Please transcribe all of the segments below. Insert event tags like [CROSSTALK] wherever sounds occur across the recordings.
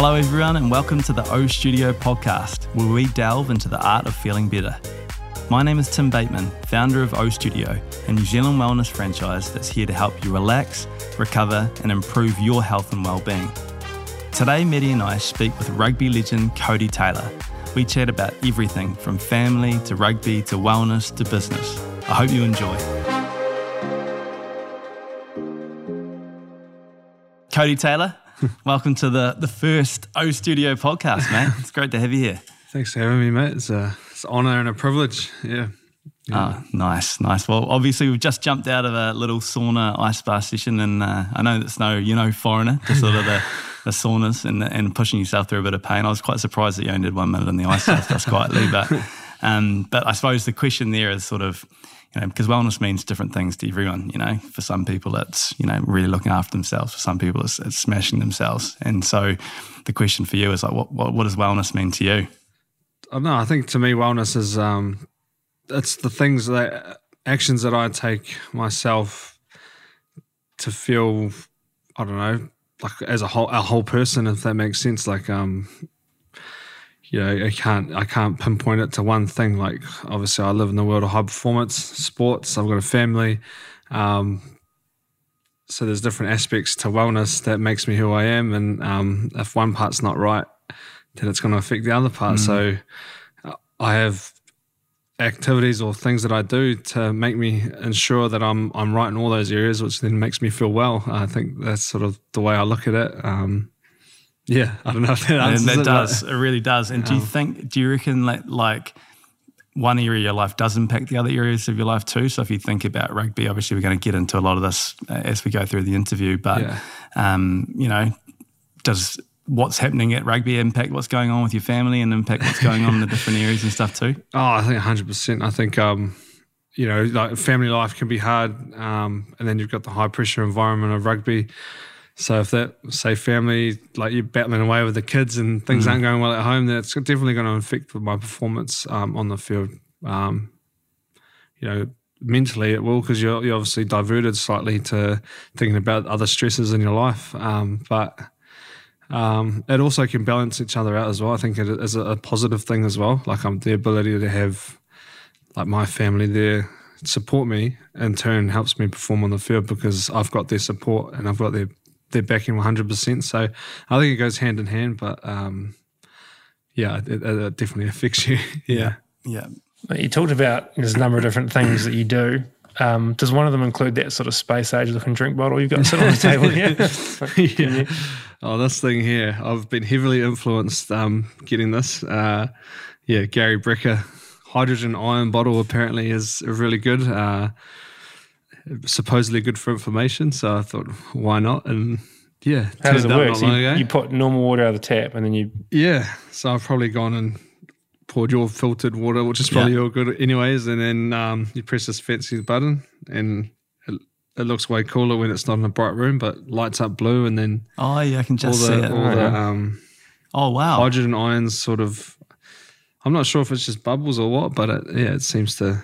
Hello, everyone, and welcome to the O Studio podcast, where we delve into the art of feeling better. My name is Tim Bateman, founder of O Studio, a New Zealand wellness franchise that's here to help you relax, recover, and improve your health and well-being. Today, Matty and I speak with rugby legend Codie Taylor. We chat about everything from family to rugby to wellness to business. I hope you enjoy. Codie Taylor, [LAUGHS] welcome to the, the first O Studio podcast, mate. It's great to have you here. Thanks for having me, mate. It's, a, it's an honour and a privilege. Yeah. Oh, nice, nice. Well, obviously, we've just jumped out of a little sauna ice bar session, and uh, I know that's no, you know, foreigner to sort of the, [LAUGHS] the saunas and, and pushing yourself through a bit of pain. I was quite surprised that you only did one minute in the ice bath. That's quietly, [LAUGHS] but um, but I suppose the question there is sort of you know, because wellness means different things to everyone. You know, for some people, it's you know really looking after themselves. For some people, it's, it's smashing themselves. And so, the question for you is like, what what, what does wellness mean to you? Don't know. I think to me, wellness is um, it's the things that actions that I take myself to feel. I don't know, like as a whole, a whole person, if that makes sense. Like um, you know, I can't I can't pinpoint it to one thing. Like obviously, I live in the world of high performance sports. I've got a family, um, so there's different aspects to wellness that makes me who I am. And um, if one part's not right, then it's going to affect the other part. Mm. So uh, I have activities or things that I do to make me ensure that I'm I'm right in all those areas, which then makes me feel well. I think that's sort of the way I look at it. Um, yeah, I don't know if that answers and it, does. It really does. And do you think? Do you reckon that like one area of your life does impact the other areas of your life too? So if you think about rugby, obviously we're going to get into a lot of this uh, as we go through the interview. But yeah. um, you know, does what's happening at rugby impact what's going on with your family and impact what's going on in the [LAUGHS] different areas and stuff too? Oh, I think 100%. I think, um, you know, like family life can be hard. Um, and then you've got the high pressure environment of rugby. So if that, say, family, like you're battling away with the kids and things mm. aren't going well at home, that's definitely going to affect my performance um, on the field. Um, you know, mentally it will because you're, you're, obviously diverted slightly to thinking about other stresses in your life. Um, but um, it also can balance each other out as well. I think it is a positive thing as well. Like I'm the ability to have like my family there support me in turn helps me perform on the field because I've got their support and I've got their their backing 100%. So I think it goes hand in hand, but um, yeah, it, it, definitely affects you. [LAUGHS] yeah. Yeah. You talked about there's a number of different things that you do. Um, does one of them include that sort of space age looking drink bottle you've got sitting on the table [LAUGHS] here? yeah. [LAUGHS] Oh, this thing here. I've been heavily influenced um, getting this. Uh, yeah, Gary Brecka hydrogen iron bottle apparently is really good. Uh, supposedly good for inflammation, so I thought, why not? And yeah, how does it work? So you, you, put normal water out of the tap, and then you yeah. So I've probably gone and poured your filtered water, which is probably yeah. all good anyways, and then um, you press this fancy button, and it looks way cooler when it's not in a bright room, but lights up blue, and then oh yeah, I can just the, see it. All oh, the, um, oh wow, hydrogen ions sort of. I'm not sure if it's just bubbles or what, but it, yeah, it seems to.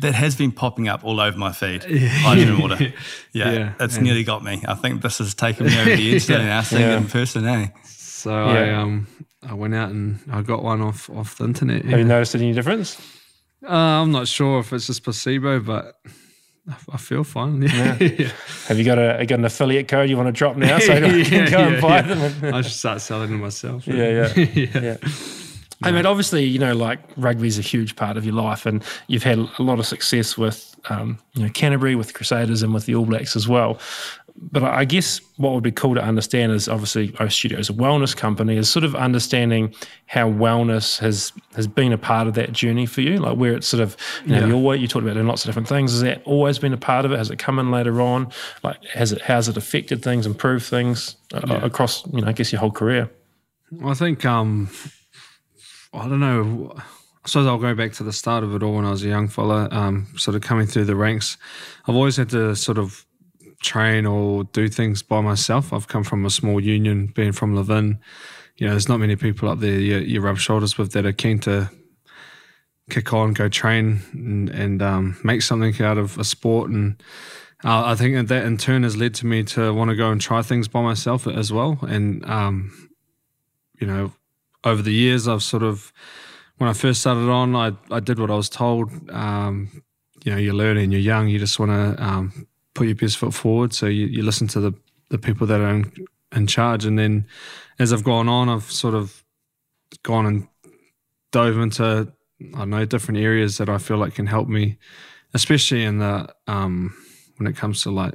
That has been popping up all over my feed. [LAUGHS] Hydrogen water. [LAUGHS] Yeah, yeah it's and nearly got me. I think this has taken me over the [LAUGHS] edge yeah. now, seeing yeah. it in person, eh? So I um I went out and I got one off off the internet. Have you noticed any difference? Uh, I'm not sure if it's just placebo, but I feel fine. Yeah. yeah. Have you got a got an affiliate code you want to drop now so I can yeah, go yeah, and buy them? I should start selling them myself. Yeah, yeah, yeah. I mean, obviously, you know, like rugby is a huge part of your life, and you've had a lot of success with, um, you know, Canterbury, with Crusaders, and with the All Blacks as well but I guess what would be cool to understand is obviously O Studio is a wellness company, is sort of understanding how wellness has has been a part of that journey for you, like where it's sort of you know yeah. your you talked about in lots of different things. Has that always been a part of it? Has it come in later on? Like has it how's it affected things, improved things uh, yeah. across you know I guess your whole career? I think um, I don't know. I suppose I'll go back to the start of it all when I was a young fella, um, sort of coming through the ranks. I've always had to sort of train or do things by myself. I've come from a small union, being from Levin. You know, there's not many people up there you, you rub shoulders with that are keen to kick on, go train, and, and um, make something out of a sport. And uh, I think that in turn has led to me to want to go and try things by myself as well. And um, you know, over the years, I've sort of, when I first started on, I, I did what I was told. Um, you know, you're learning, you're young, you just want to um, put your best foot forward. So you, you listen to the, the people that are in, in charge. And then as I've gone on, I've sort of gone and dove into, I don't know, different areas that I feel like can help me, especially in the, um, when it comes to like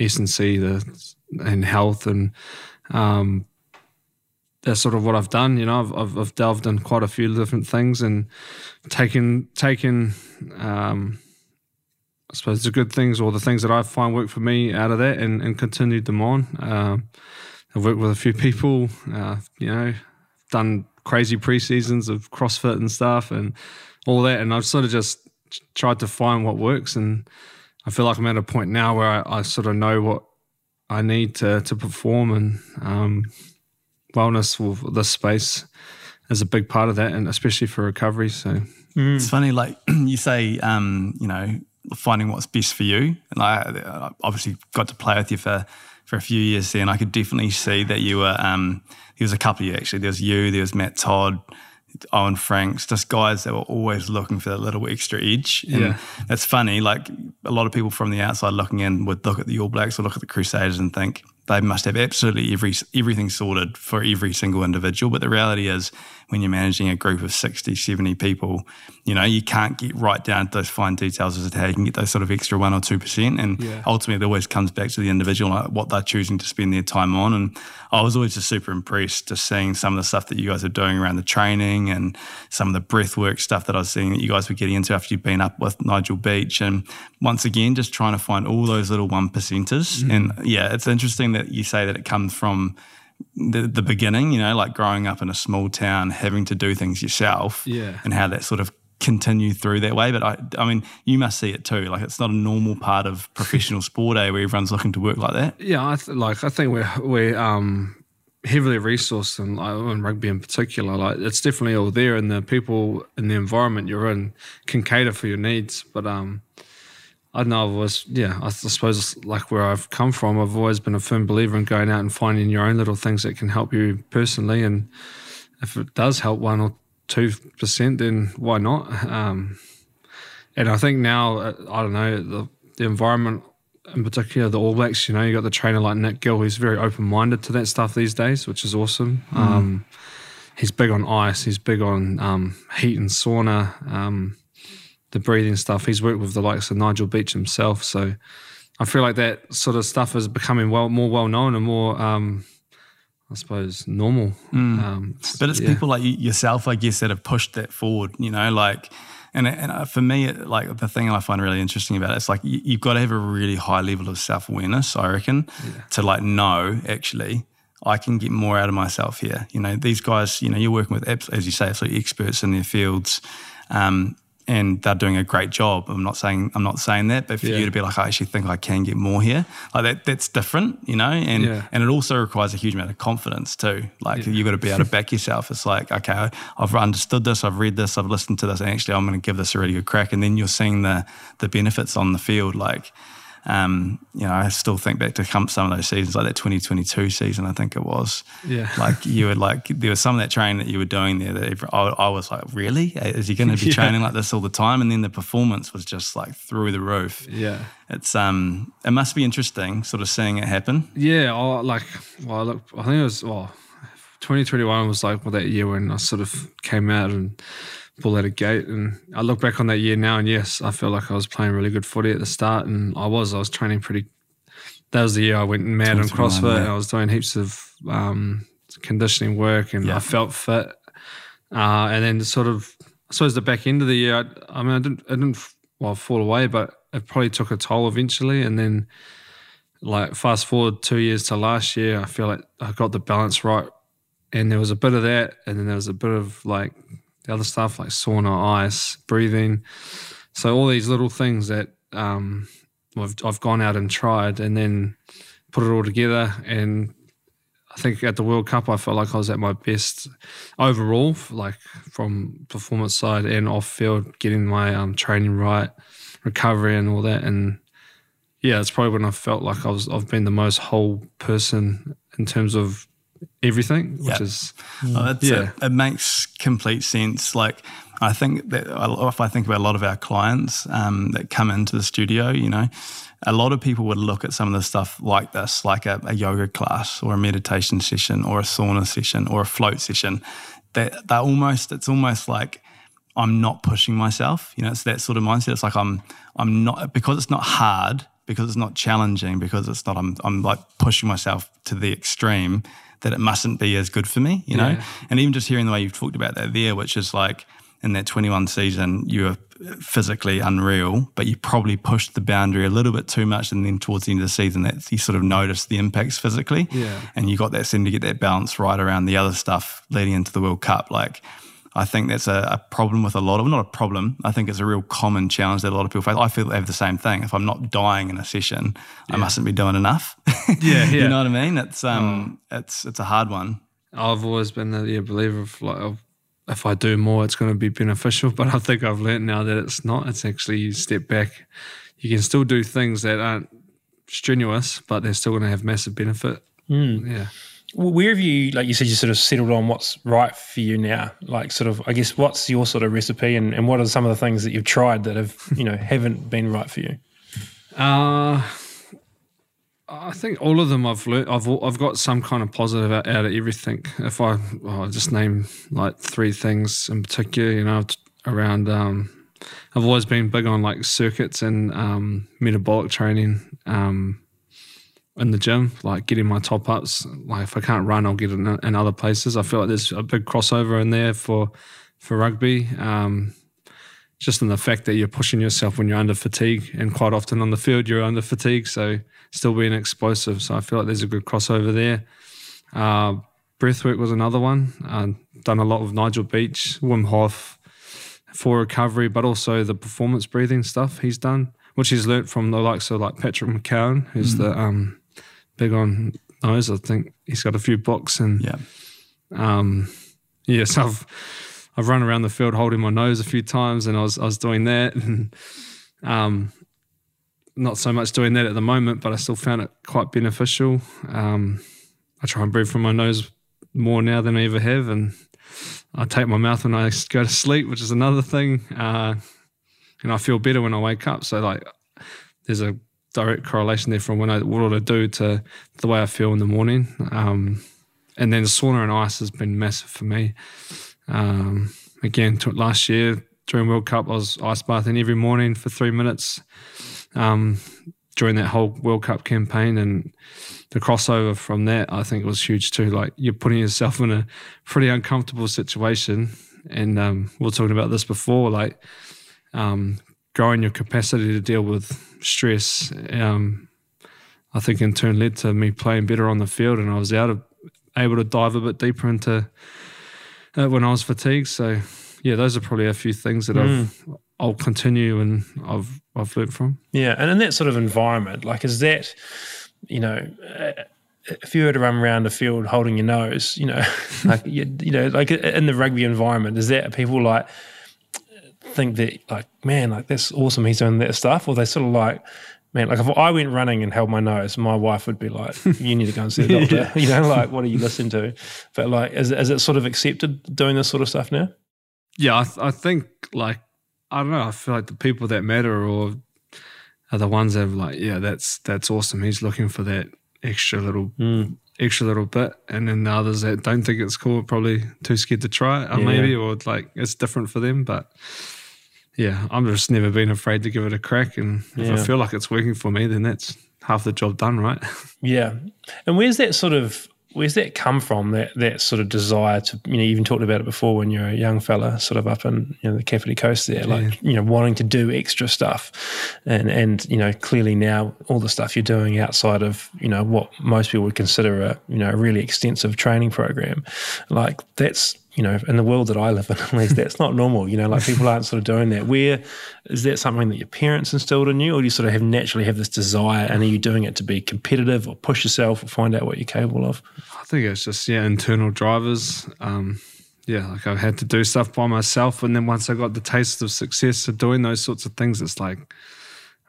S&C the, and health and, um, that's sort of what I've done. You know, I've, I've, I've delved in quite a few different things and taken taken um, I suppose the good things or the things that I find work for me out of that and, and continued them on. Um, I've worked with a few people, uh, you know, done crazy pre seasons of CrossFit and stuff and all that, and I've sort of just tried to find what works. And I feel like I'm at a point now where I, I sort of know what I need to to perform and. Um, wellness for this space is a big part of that, and especially for recovery. So mm. it's funny, like [CLEARS THROAT] you say, um, you know, finding what's best for you. And I obviously got to play with you for for a few years there, and I could definitely see that you were. Um, there was a couple of you actually. There was you. There was Matt Todd. Owen Franks, just guys that were always looking for that little extra edge. And yeah. that's funny. Like a lot of people from the outside looking in would look at the All Blacks or look at the Crusaders and think, they must have absolutely every everything sorted for every single individual. But the reality is, when you're managing a group of 60, 70 people, you know, you can't get right down to those fine details as to how you can get those sort of extra one or 2%. And yeah. ultimately, it always comes back to the individual, like what they're choosing to spend their time on. And I was always just super impressed just seeing some of the stuff that you guys are doing around the training and some of the breath work stuff that I was seeing that you guys were getting into after you've been up with Nigel Beach. And once again, just trying to find all those little one percenters. Mm. And yeah, it's interesting that you say that it comes from the, the beginning, you know, like growing up in a small town, having to do things yourself, yeah, and how that sort of continued through that way. But I, I mean, you must see it too. Like it's not a normal part of professional [LAUGHS] sport, eh, where everyone's looking to work like that. Yeah, I th- like I think we're we're um, heavily resourced, and like, in rugby in particular, like it's definitely all there, and the people in the environment you're in can cater for your needs. But um, I don't know. I was, yeah, I suppose like where I've come from, I've always been a firm believer in going out and finding your own little things that can help you personally. And if it does help one or two percent, then why not? Um, and I think now, uh, I don't know, the, the environment in particular, the All Blacks, you know, you got the trainer like Nick Gill, who's very open minded to that stuff these days, which is awesome. Mm. Um, he's big on ice, he's big on um, heat and sauna. The breathing stuff. He's worked with the likes of Nigel Beach himself, so I feel like that sort of stuff is becoming well more well known and more, um, I suppose, normal. Mm. Um, but it's yeah. people like yourself, I guess, that have pushed that forward. You know, like. And, and uh, for me, like the thing I find really interesting about it, it's like you, have got to have a really high level of self awareness, I reckon, yeah. to like know actually I can get more out of myself here. You know, these guys, you know, you're working with, as you say, absolutely experts in their fields. Um, and they're doing a great job. I'm not saying I'm not saying that, but for yeah. you to be like, I actually think I can get more here, like that, that's different, you know. And yeah. and it also requires a huge amount of confidence too. Like yeah. you've got to be able to [LAUGHS] back yourself. It's like, okay, I've understood this, I've read this, I've listened to this, and actually, I'm going to give this a really good crack. And then you're seeing the the benefits on the field, like um, you know, I still think back to some of those seasons, like that 2022 season, I think it was. Yeah. [LAUGHS] Like you were like, there was some of that training that you were doing there that I, I was like, really? Is he going to be [LAUGHS] yeah. training like this all the time? And then the performance was just like through the roof. Yeah. It's, um, it must be interesting sort of seeing it happen. Yeah. I like, well, look, I think it was, well, 2021 was like well, that year when I sort of came out and pull out a gate. And I look back on that year now, and yes, I feel like I was playing really good footy at the start, and I was. I was training pretty. That was the year I went mad on CrossFit. I was doing heaps of um, conditioning work, and yeah. I felt fit. Uh, and then sort of, I suppose the back end of the year, I, I mean, I didn't, I didn't well fall away, but it probably took a toll eventually. And then, like fast forward two years to last year, I feel like I got the balance right, and there was a bit of that, and then there was a bit of like the other stuff like sauna, ice, breathing. So all these little things that um, I've, I've gone out and tried and then put it all together. And I think at the World Cup, I felt like I was at my best overall, like from performance side and off field, getting my um, training right, recovery and all that. And yeah, it's probably when I felt like I was I've been the most whole person in terms of everything, which Yeah. is Oh, Yeah. it, it makes complete sense. Like I think that if I think about a lot of our clients um, that come into the studio, you know, a lot of people would look at some of the stuff like this, like a, a yoga class or a meditation session or a sauna session or a float session. That they're almost it's almost like I'm not pushing myself. You know, it's that sort of mindset. It's like I'm I'm not because it's not hard, because it's not challenging, because it's not I'm I'm like pushing myself to the extreme that it mustn't be as good for me, you know? Yeah. And even just hearing the way you've talked about that there, which is like in that 21 season, you were physically unreal, but you probably pushed the boundary a little bit too much. And then towards the end of the season, that you sort of noticed the impacts physically. Yeah. And you got that seem to get that balance right around the other stuff leading into the World Cup. Like, I think that's a, a problem with a lot of, not a problem. I think it's a real common challenge that a lot of people face. I feel they have the same thing. If I'm not dying in a session, I mustn't be doing enough. [LAUGHS] Yeah, yeah. you know what I mean? It's um, it's it's a hard one. I've always been a yeah, believer of like of, if I do more, it's going to be beneficial. [LAUGHS] But I think I've learned now that it's not. It's actually you step back. You can still do things that aren't strenuous, but they're still going to have massive benefit. Yeah. Well, Where have you, like you said, you sort of settled on what's right for you now? Like, sort of, I guess, what's your sort of recipe, and, and what are some of the things that you've tried that have, you know, [LAUGHS] haven't been right for you? Uh, I think all of them I've learned. I've I've got some kind of positive out, out of everything. If I I'll just name like three things in particular, you know, around. Um, I've always been big on like circuits and um, metabolic training um, in the gym, like getting my top ups. Like if I can't run, I'll get it in, in other places. I feel like there's a big crossover in there for for rugby. Um, just in the fact that you're pushing yourself when you're under fatigue, and quite often on the field you're under fatigue, so still being explosive. So I feel like there's a good crossover there. Uh, breathwork was another one. Uh, done a lot with Nigel Beach, Wim Hof for recovery, but also the performance breathing stuff he's done, which he's learnt from the likes of like Patrick McKeown, who's the um, big on those. I think he's got a few books and Yeah. um, yes, [LAUGHS] I've I've run around the field holding my nose a few times, and I was I was doing that, [LAUGHS] and um, not so much doing that at the moment, but I still found it quite beneficial. Um, I try and breathe from my nose more now than I ever have, and I take my mouth when I go to sleep, which is another thing. Uh, and I feel better when I wake up. So like, there's a direct correlation there from when I what I do to the way I feel in the morning. Um, and then sauna and ice has been massive for me. Um, again, last year during World Cup, I was ice bathing every morning for three minutes um, during that whole World Cup campaign, and the crossover from that I think was huge too. Like you're putting yourself in a pretty uncomfortable situation, and um, we are talking about this before, like um, growing your capacity to deal with stress. Um, I think in turn led to me playing better on the field, and I was out of able to dive a bit deeper into uh, when I was fatigued. So yeah, those are probably a few things that I've I'll continue and I've I've learned from. Yeah, and in that sort of environment, like, is that, you know, uh, if you were to run around the field holding your nose, you know, [LAUGHS] like you, you know, like in the rugby environment, is that people like think that like, man, like that's awesome, he's doing that stuff, or they sort of like. Man, like if I went running and held my nose, my wife would be like, "You need to go and see a [LAUGHS] doctor." [LAUGHS] You know, like what are you listening to? But like, is is it sort of accepted doing this sort of stuff now? Yeah, I, th- I think like I don't know. I feel like the people that matter or are the ones that are like, yeah, that's that's awesome. He's looking for that extra little hmm. extra little bit, and then the others that don't think it's cool are probably too scared to try it, or Yeah. maybe or like it's different for them. But yeah, I'm just never been afraid to give it a crack, and if Yeah. I feel like it's working for me, then that's half the job done, right? [LAUGHS] Yeah, and where's that sort of where's that come from? That that sort of desire to you know you even talked about it before when you're a young fella, sort of up in you know the Kapiti Coast there, like you know wanting to do extra stuff, and and you know clearly now all the stuff you're doing outside of you know what most people would consider a you know a really extensive training program, like that's you know, in the world that I live in, [LAUGHS] at least, that's not normal. You know, like people aren't sort of doing that. Where is that something that your parents instilled in you, or do you sort of have naturally have this desire, and are you doing it to be competitive or push yourself or find out what you're capable of? I think it's just yeah, internal drivers. Um, yeah, like I've had to do stuff by myself, and then once I got the taste of success of doing those sorts of things, it's like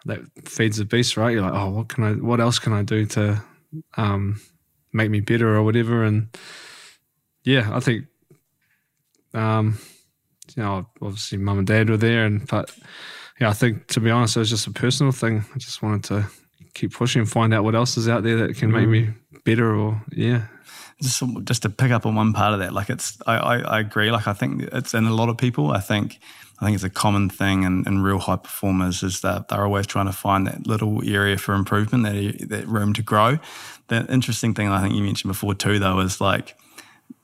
that feeds the beast, right? You're like, oh, what can I? What else can I do to um, make me better or whatever. And yeah, I think, um, you know, obviously mum and dad were there, and but yeah, I think to be honest, it was just a personal thing. I just wanted to keep pushing and find out what else is out there that can make me better or yeah. just just to pick up on one part of that, like it's I, I, I agree. Like I think it's in a lot of people. I think I think it's a common thing in, in real high performers is that they're always trying to find that little area for improvement, that that room to grow. The interesting thing I think you mentioned before too, though, is like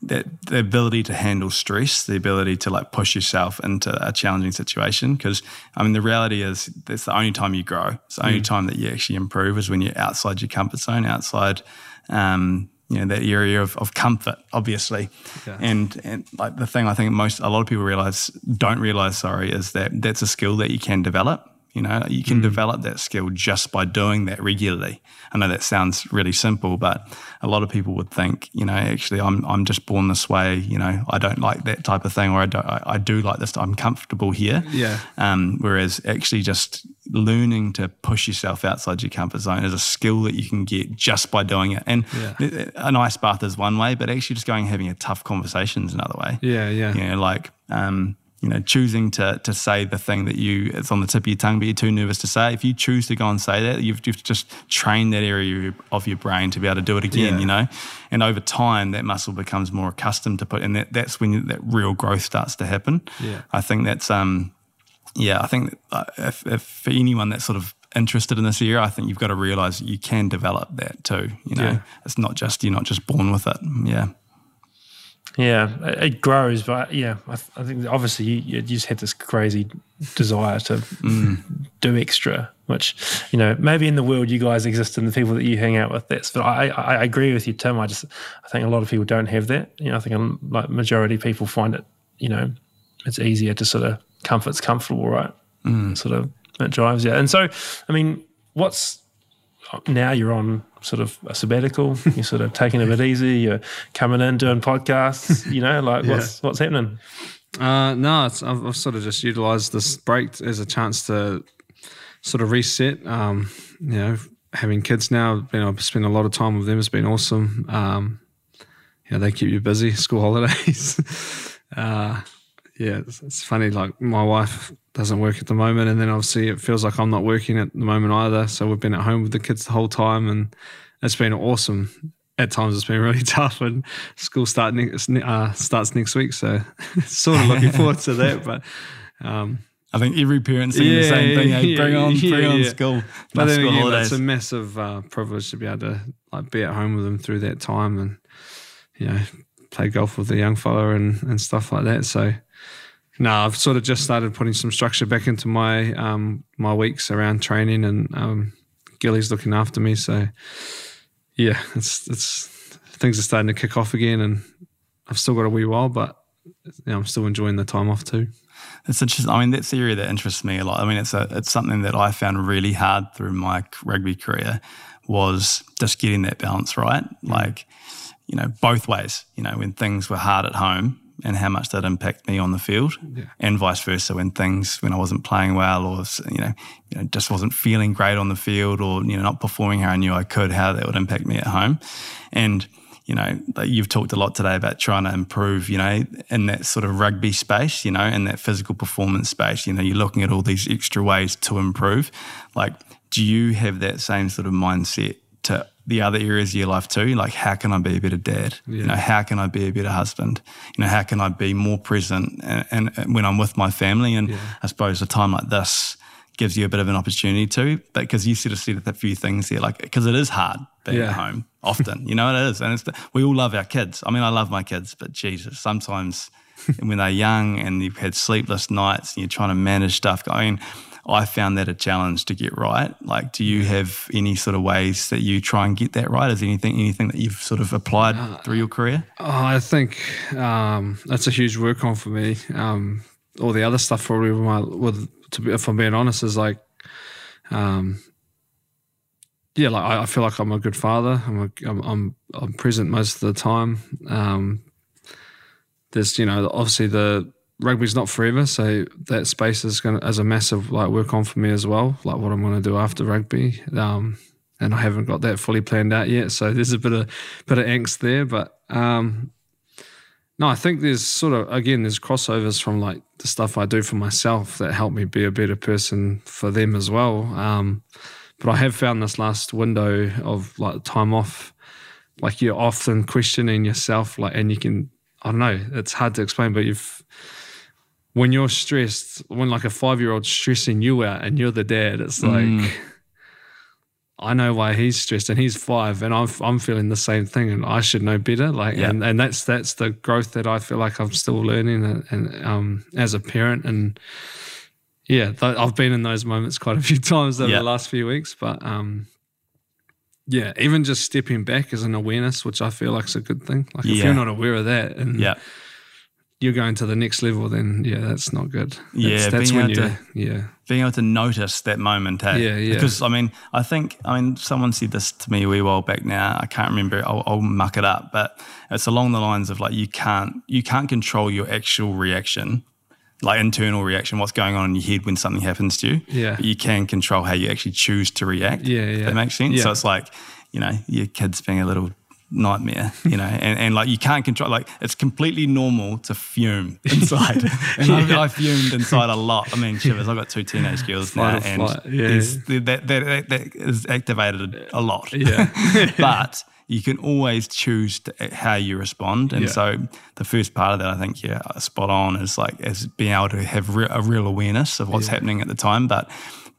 that the ability to handle stress, the ability to like push yourself into a challenging situation. Because I mean, the reality is that's the only time you grow. It's the only time that you actually improve is when you're outside your comfort zone, outside, um, you know, that area of, of comfort, obviously. Yeah. And and like the thing I think most a lot of people realize don't realize, sorry, is that that's a skill that you can develop. You know, you can develop that skill just by doing that regularly. I know that sounds really simple, but a lot of people would think, you know, actually, I'm I'm just born this way. You know, I don't like that type of thing, or I don't, I, I do like this. I'm comfortable here. Yeah. Um, whereas actually, just learning to push yourself outside your comfort zone is a skill that you can get just by doing it. And Yeah. th- an ice bath is one way, but actually, just going and having a tough conversation is another way Yeah, yeah. you know, like um, you know, choosing to to say the thing that you it's on the tip of your tongue, but you're too nervous to say. If you choose to go and say that, you've, you've just trained that area of your brain to be able to do it again. Yeah. You know, and over time, that muscle becomes more accustomed to put, and that, that's when that real growth starts to happen. Yeah. I think that's um, yeah, I think uh, if, if for anyone that's sort of interested in this area, I think you've got to realize you can develop that too. You know, Yeah. it's not just you're not just born with it. Yeah. Yeah, it grows, but yeah, I, th- I think obviously you, you just had this crazy desire to do extra, which you know maybe in the world you guys exist and the people that you hang out with. That's, but I, I, agree with you, Tim. I just I think a lot of people don't have that. You know, I think um, like majority of people find it. You know, it's easier to sort of comfort's comfortable, right? Sort of it drives you. And so, I mean, what's now you're on sort of a sabbatical. You're sort of taking it a bit easy. You're coming in doing podcasts. You know, like what's what's happening? Uh, no, it's, I've, I've sort of just utilized this break as a chance to sort of reset. Um, you know, having kids now, you know, I've spent a lot of time with them. It's been awesome. Um, yeah, they keep you busy. [LAUGHS] School holidays. [LAUGHS] uh, yeah, it's, it's funny. Like my wife doesn't work at the moment, and then obviously it feels like I'm not working at the moment either. So we've been at home with the kids the whole time, and it's been awesome. At times it's been [LAUGHS] really tough, and school start next, uh, starts next week. So [LAUGHS] sort of looking forward to that. [LAUGHS] But um, I think every parent's saying the same thing. Hey, yeah, bring on, yeah, bring on yeah. school. but then school again, it's a massive uh, privilege to be able to like be at home with them through that time, and you know, play golf with the young fella and and stuff like that. So. No, I've sort of just started putting some structure back into my um, my weeks around training, and um, Gilly's looking after me. So, yeah, it's it's things are starting to kick off again, and I've still got a wee while, but you know, I'm still enjoying the time off too. It's interesting. I mean, that's the area that interests me a lot. I mean, it's a it's something that I found really hard through my rugby career was just getting that balance right. Like, you know, both ways. You know, when things were hard at home and how much that impacted me on the field, and vice versa when things when I wasn't playing well or you know, you know, just wasn't feeling great on the field or you know not performing how I knew I could, how that would impact me at home, and you know, you've talked a lot today about trying to improve, you know, in that sort of rugby space, you know, in that physical performance space. You know, you're looking at all these extra ways to improve. Like, do you have that same sort of mindset to the other areas of your life too? Like, how can I be a better dad? You know, how can I be a better husband? You know, how can I be more present and, and, and when I'm with my family? And I suppose a time like this gives you a bit of an opportunity to, but because you sort of said a few things there, like, because it is hard being Yeah. at home often, you know, what it is. And it's, we all love our kids. I mean, I love my kids, but Jesus, sometimes [LAUGHS] when they're young and you've had sleepless nights and you're trying to manage stuff going, I found that a challenge to get right. Like, do you have any sort of ways that you try and get that right? Is there anything, anything that you've sort of applied through your career? Oh, I think um, that's a huge work on for me. Um, all the other stuff probably with my with to be, if I'm being honest is like, um, yeah, like I, I feel like I'm a good father. I'm a, I'm, I'm I'm present most of the time. Um, there's you know obviously the rugby's not forever, so that space is gonna as a massive like work on for me as well. Like what I'm gonna do after rugby. Um, and I haven't got that fully planned out yet. So there's a bit of bit of angst there, but um, no, I think there's sort of again there's crossovers from like the stuff I do for myself that help me be a better person for them as well. Um, but I have found this last window of like time off, like you're often questioning yourself, like, and you can I don't know, it's hard to explain, but you've when you're stressed, when like a five year old stressing you out and you're the dad, it's like Mm. I know why he's stressed and he's five and I'm I'm feeling the same thing and I should know better. Like Yeah. and, and that's that's the growth that I feel like I'm still learning and, and um as a parent and yeah, th- I've been in those moments quite a few [LAUGHS] times over Yeah. the last few weeks, but um yeah, even just stepping back is an awareness, which I feel like is a good thing. Like if Yeah. you're not aware of that and Yeah. You're going to the next level, then yeah, that's not good. Yeah, that's, that's being when you to- yeah, being able to notice that moment, hey? Yeah, yeah. Because I mean, I think I mean someone said this to me a wee while back. Now I can't remember. I'll, I'll muck it up, but it's along the lines of like you can't you can't control your actual reaction, like internal reaction, what's going on in your head when something happens to you. Yeah. But you can control how you actually choose to react. Yeah, yeah. That makes sense. So it's like you know your kids being a little nightmare, you know, and, and like you can't control, like it's completely normal to fume [LAUGHS] inside. and I've, I fumed inside a lot. I mean, shivers, I've got two teenage girls now and flight, yeah. that, that, that, that is activated a lot. Yeah. [LAUGHS] but you can always choose to, how you respond. And Yeah. so the first part of that, I think, yeah, spot on is like, is being able to have re- a real awareness of what's happening at the time. But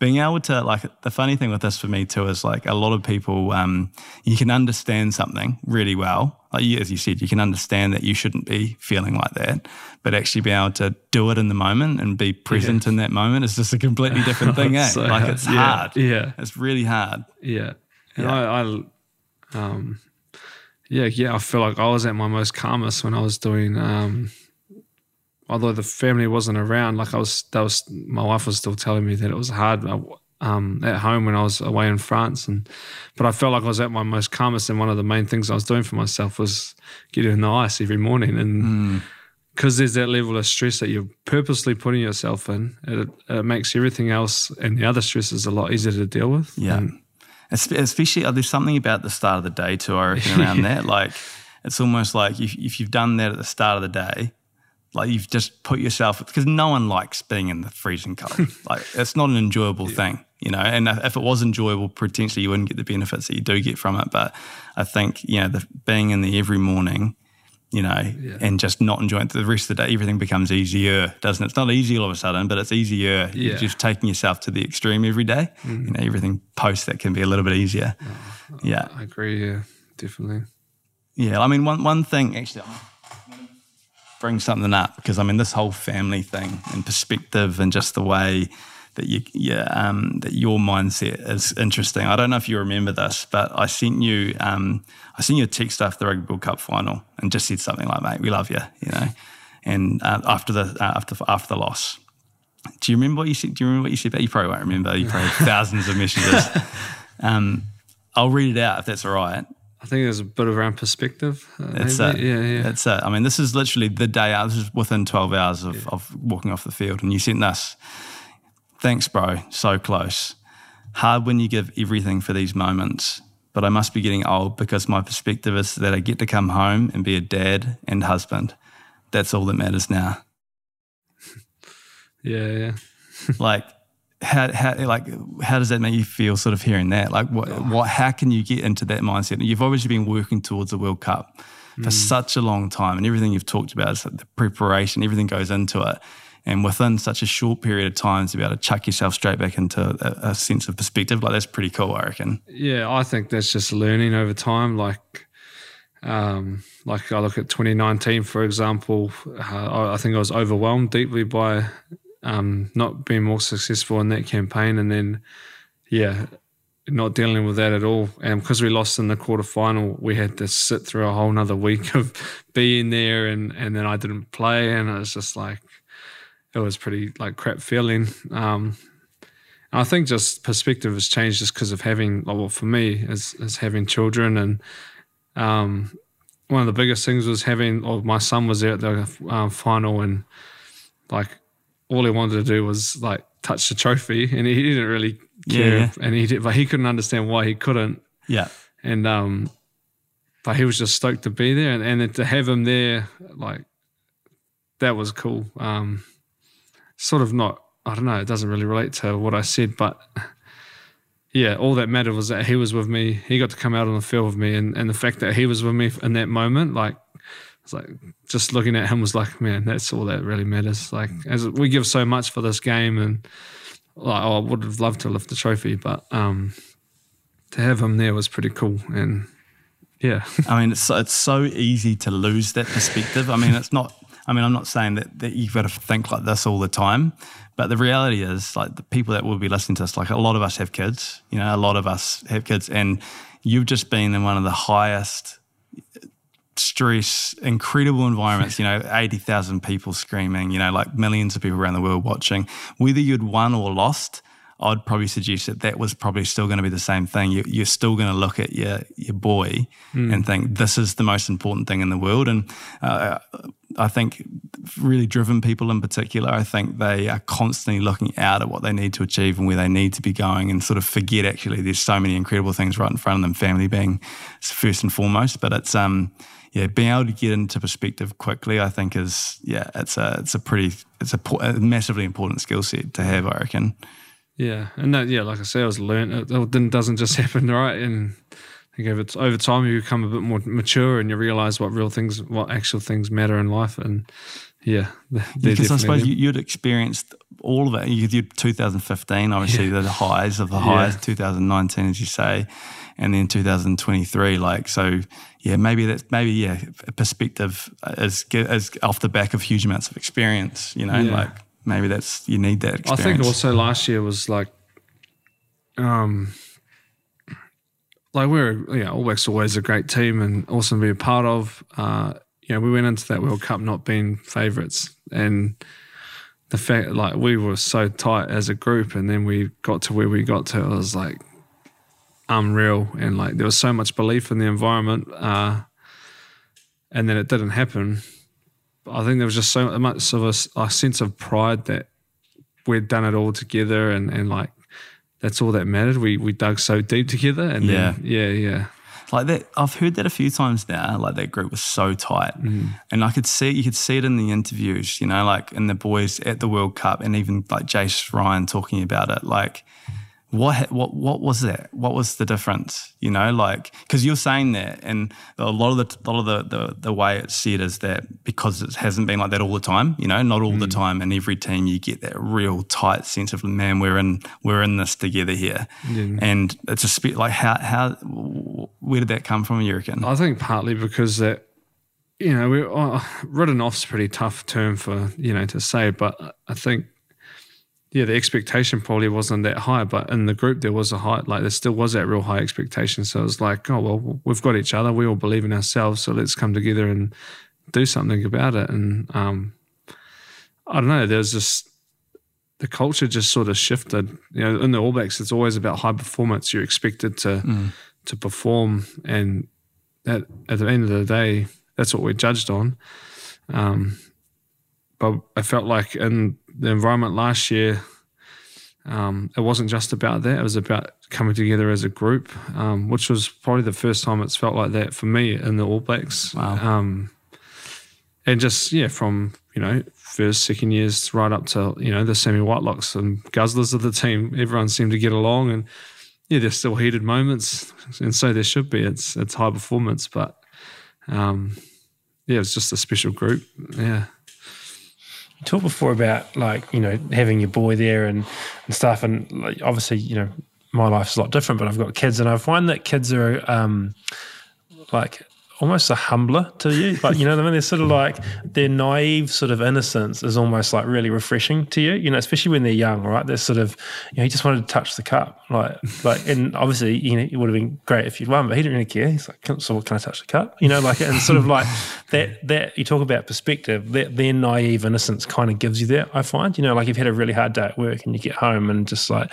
being able to like the funny thing with this for me too is like a lot of people um, you can understand something really well like you, as you said you can understand that you shouldn't be feeling like that but actually being able to do it in the moment and be present in that moment is just a completely different thing [LAUGHS] eh? So like hard. it's Yeah, hard yeah. it's really hard Yeah. And Yeah. I, I um yeah, yeah, I feel like I was at my most calmest when I was doing um although the family wasn't around, like I was that was my wife was still telling me that it was hard uh, um at home when I was away in France and but I felt like I was at my most calmest and one of the main things I was doing for myself was getting in the ice every morning and because there's that level of stress that you're purposely putting yourself in, it, it makes everything else and the other stresses a lot easier to deal with. Yeah. And- Especially, uh, there's something about the start of the day too, I reckon, around [LAUGHS] that. Like, it's almost like if, if you've done that at the start of the day, like you've just put yourself, because no one likes being in the freezing cold. [LAUGHS] like, it's not an enjoyable thing, you know. And if it was enjoyable, potentially you wouldn't get the benefits that you do get from it. But I think, you know, the, being in the every morning, you know, and just not enjoying the rest of the day, everything becomes easier, doesn't it? It's not easy all of a sudden, but it's easier. You're just taking yourself to the extreme every day. Mm-hmm. You know, everything post that can be a little bit easier. Oh, oh, yeah. I agree. Yeah, definitely. Yeah. I mean, one, one thing actually, bring something up because I mean, this whole family thing and perspective and just the way that you, yeah, um, that your mindset is interesting. I don't know if you remember this, but I sent you, um, I sent you a text after the Rugby World Cup final and just said something like, "Mate, we love you," you know, and uh, after the uh, after after the loss. Do you remember what you said? Do you remember what you said? But you probably won't remember. You probably have thousands of messages. [LAUGHS] Um, I'll read it out if that's all right. I think there's a bit of around perspective. Uh, That's maybe. it. Yeah, yeah. That's it. I mean, this is literally the day out. This is within 12 hours of, of walking off the field. And you sent this. Thanks, bro. So close. Hard when you give everything for these moments. But I must be getting old because my perspective is that I get to come home and be a dad and husband. That's all that matters now. [LAUGHS] yeah, yeah. [LAUGHS] like how, how like how does that make you feel sort of hearing that? Like what what how can you get into that mindset? You've obviously been working towards the world cup for such a long time and everything you've talked about is like the preparation everything goes into it. And within such a short period of time to be able to chuck yourself straight back into a, a sense of perspective like that's pretty cool i reckon. Yeah, I think that's just learning over time. Like, um, like I look at 2019, for example. Uh, I think I was overwhelmed deeply by um, not being more successful in that campaign, and then, yeah, not dealing with that at all. And because we lost in the quarterfinal, we had to sit through a whole nother week of [LAUGHS] being there, and and then I didn't play, and it was just like, it was pretty like crap feeling. Um, I think just perspective has changed just because of having, well, for me, is, is having children. And um, one of the biggest things was having, or my son was there at the um, final, and like all he wanted to do was like touch the trophy, and he didn't really care, Yeah. and he did, but he couldn't understand why he couldn't, Yeah. and um, but he was just stoked to be there, and, and then to have him there, like that was cool. Um, sort of not, I don't know, it doesn't really relate to what I said, but yeah, all that mattered was that he was with me. He got to come out on the field with me, and, and the fact that he was with me in that moment, like, it's like just looking at him was like, man, that's all that really matters. Like, as we give so much for this game, and like, oh, I would have loved to lift the trophy, but um, to have him there was pretty cool, and yeah, [LAUGHS] I mean, it's it's so easy to lose that perspective. I mean, it's not. I mean, I'm not saying that, that you've got to think like this all the time, but the reality is, like the people that will be listening to us, like a lot of us have kids. You know, a lot of us have kids, and you've just been in one of the highest stress, incredible environments. You know, [LAUGHS] eighty thousand people screaming. You know, like millions of people around the world watching. Whether you'd won or lost. I'd probably suggest that that was probably still going to be the same thing. You, you're still going to look at your your boy and think this is the most important thing in the world. And uh, I think really driven people in particular, I think they are constantly looking out at what they need to achieve and where they need to be going, and sort of forget actually there's so many incredible things right in front of them. Family being first and foremost, but it's um yeah, being able to get into perspective quickly, I think is yeah, it's a it's a pretty it's a, a massively important skill set to have, I reckon. yeah, and that yeah, like I said, I was learned. It, it didn't doesn't just [LAUGHS] happen, right? And I think over, over time you become a bit more mature and you realize what real things, what actual things matter in life, and yeah, [LAUGHS] Because I suppose them. you, you'd experienced all of it. You did 2015, obviously the highs of the highs, 2019, as you say, and then 2023. Like so, yeah, maybe that's maybe yeah, a perspective is is off the back of huge amounts of experience. You know, Yeah. like maybe that's you need that I think also last year was like, um, like we're yeah, All Blacks always a great team and awesome to be a part of. Uh, you know, we went into that World Cup not being favourites, and the fact like we were so tight as a group, and then we got to where we got to, it was like unreal, and like there was so much belief in the environment, uh, and then it didn't happen. But I think there was just so much of a sense of pride that we'd done it all together and, and like that's all that mattered. We we dug so deep together and Yeah. then, yeah, yeah. like that I've heard that a few times now like that group was so tight Mm. and I could see you could see it in the interviews you know like in the boys at the World Cup and even like Jason Ryan talking about it like what what what was that what was the difference you know like because you're saying that and a lot of the a lot of the, the the way it's said is that because it hasn't been like that all the time you know not all the time and every team you get that real tight sense of man we're in we're in this together here. And it's a spe- like how how where did that come from you reckon? I think partly because that you know we uh, written off's a pretty tough term for you know to say, but I think yeah the expectation probably wasn't that high, but in the group there was a high like there still was that real high expectation. So it was like oh well we've got each other, we all believe in ourselves, so let's come together and do something about it. And um, I don't know, there's just the culture just sort of shifted. You know, in the All Blacks, it's always about high performance. You're expected to to perform, and at at the end of the day, that's what we're judged on. Um, but I felt like in the environment last year, um, it wasn't just about that. It was about coming together as a group, um, which was probably the first time it's felt like that for me in the All Blacks. Wow. Um, and just yeah, from you know first, second years right up to you know the Sammy Whitelocks and Guzzlers of the team, everyone seemed to get along, and yeah, there's still heated moments, and so there should be. It's it's high performance, but um, yeah, it's just a special group. Yeah. You talked before about like you know having your boy there and, and stuff, and like, obviously you know my life's a lot different, but I've got kids, and I find that kids are um, like almost a humbler to you. Like you know, what I mean, they're sort of like their naive sort of innocence is almost like really refreshing to you. You know, especially when they're young, right? They're sort of you know he just wanted to touch the cup, like like, and obviously you know it would have been great if you'd won, but he didn't really care. He's like, "Can- so can I touch the cup? You know, like and sort of like that that you talk about perspective. That their naive innocence kind of gives you that. I find, you know, like you've had a really hard day at work and you get home and just like,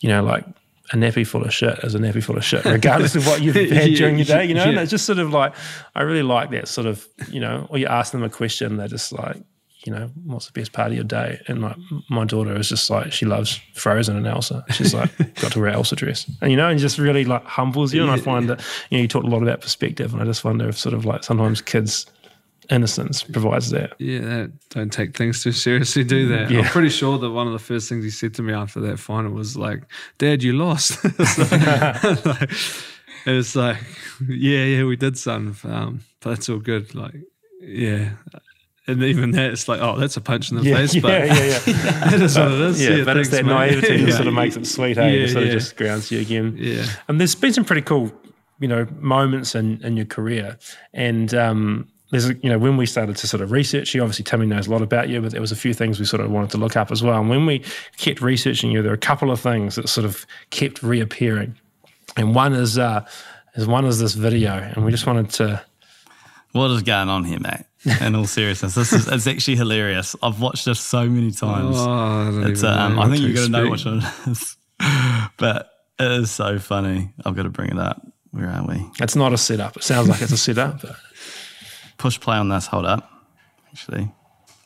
you know, like a nappy full of shit is a nappy full of shit, regardless of what you've [LAUGHS] had during your day, you know? And it's just sort of like, I really like that sort of, you know, or you ask them a question, they're just like, you know, what's the best part of your day? And like my daughter is just like she loves Frozen and Elsa. She's like [LAUGHS] got to wear Elsa dress, and you know, and just really like humbles you. And I find that you know you talked a lot about perspective, and I just wonder if sort of like sometimes kids innocence provides that. Yeah, don't take things too seriously, do that. Yeah. I'm pretty sure that one of the first things he said to me after that final was like, "Dad, you lost." [LAUGHS] it's, like, it was like, "Yeah, yeah, we did, son, um, but that's all good." Like, yeah. And even that, it's like, oh, that's a punch in the Yeah, face, yeah, but yeah, yeah. [LAUGHS] that is what it is. Yeah, but it's that mate. naivety that sort of makes it sweet, hey? Yeah, it sort yeah. of just grounds you again. Yeah. And there's been some pretty cool, you know, moments in, in your career. And um, there's, you know, when we started to sort of research you, obviously Timmy knows a lot about you, but there was a few things we sort of wanted to look up as well. And when we kept researching you, there were a couple of things that sort of kept reappearing. And one is, uh, is one is this video, and we just wanted to. What is going on here, mate? In all seriousness, this is it's actually hilarious. I've watched this so many times. Oh, I it's um, I think you're gonna know one it is, [LAUGHS] but it is so funny. I've got to bring it up. Where are we? It's not a setup. It sounds like it's a setup, but Push play on this. Hold up. Actually,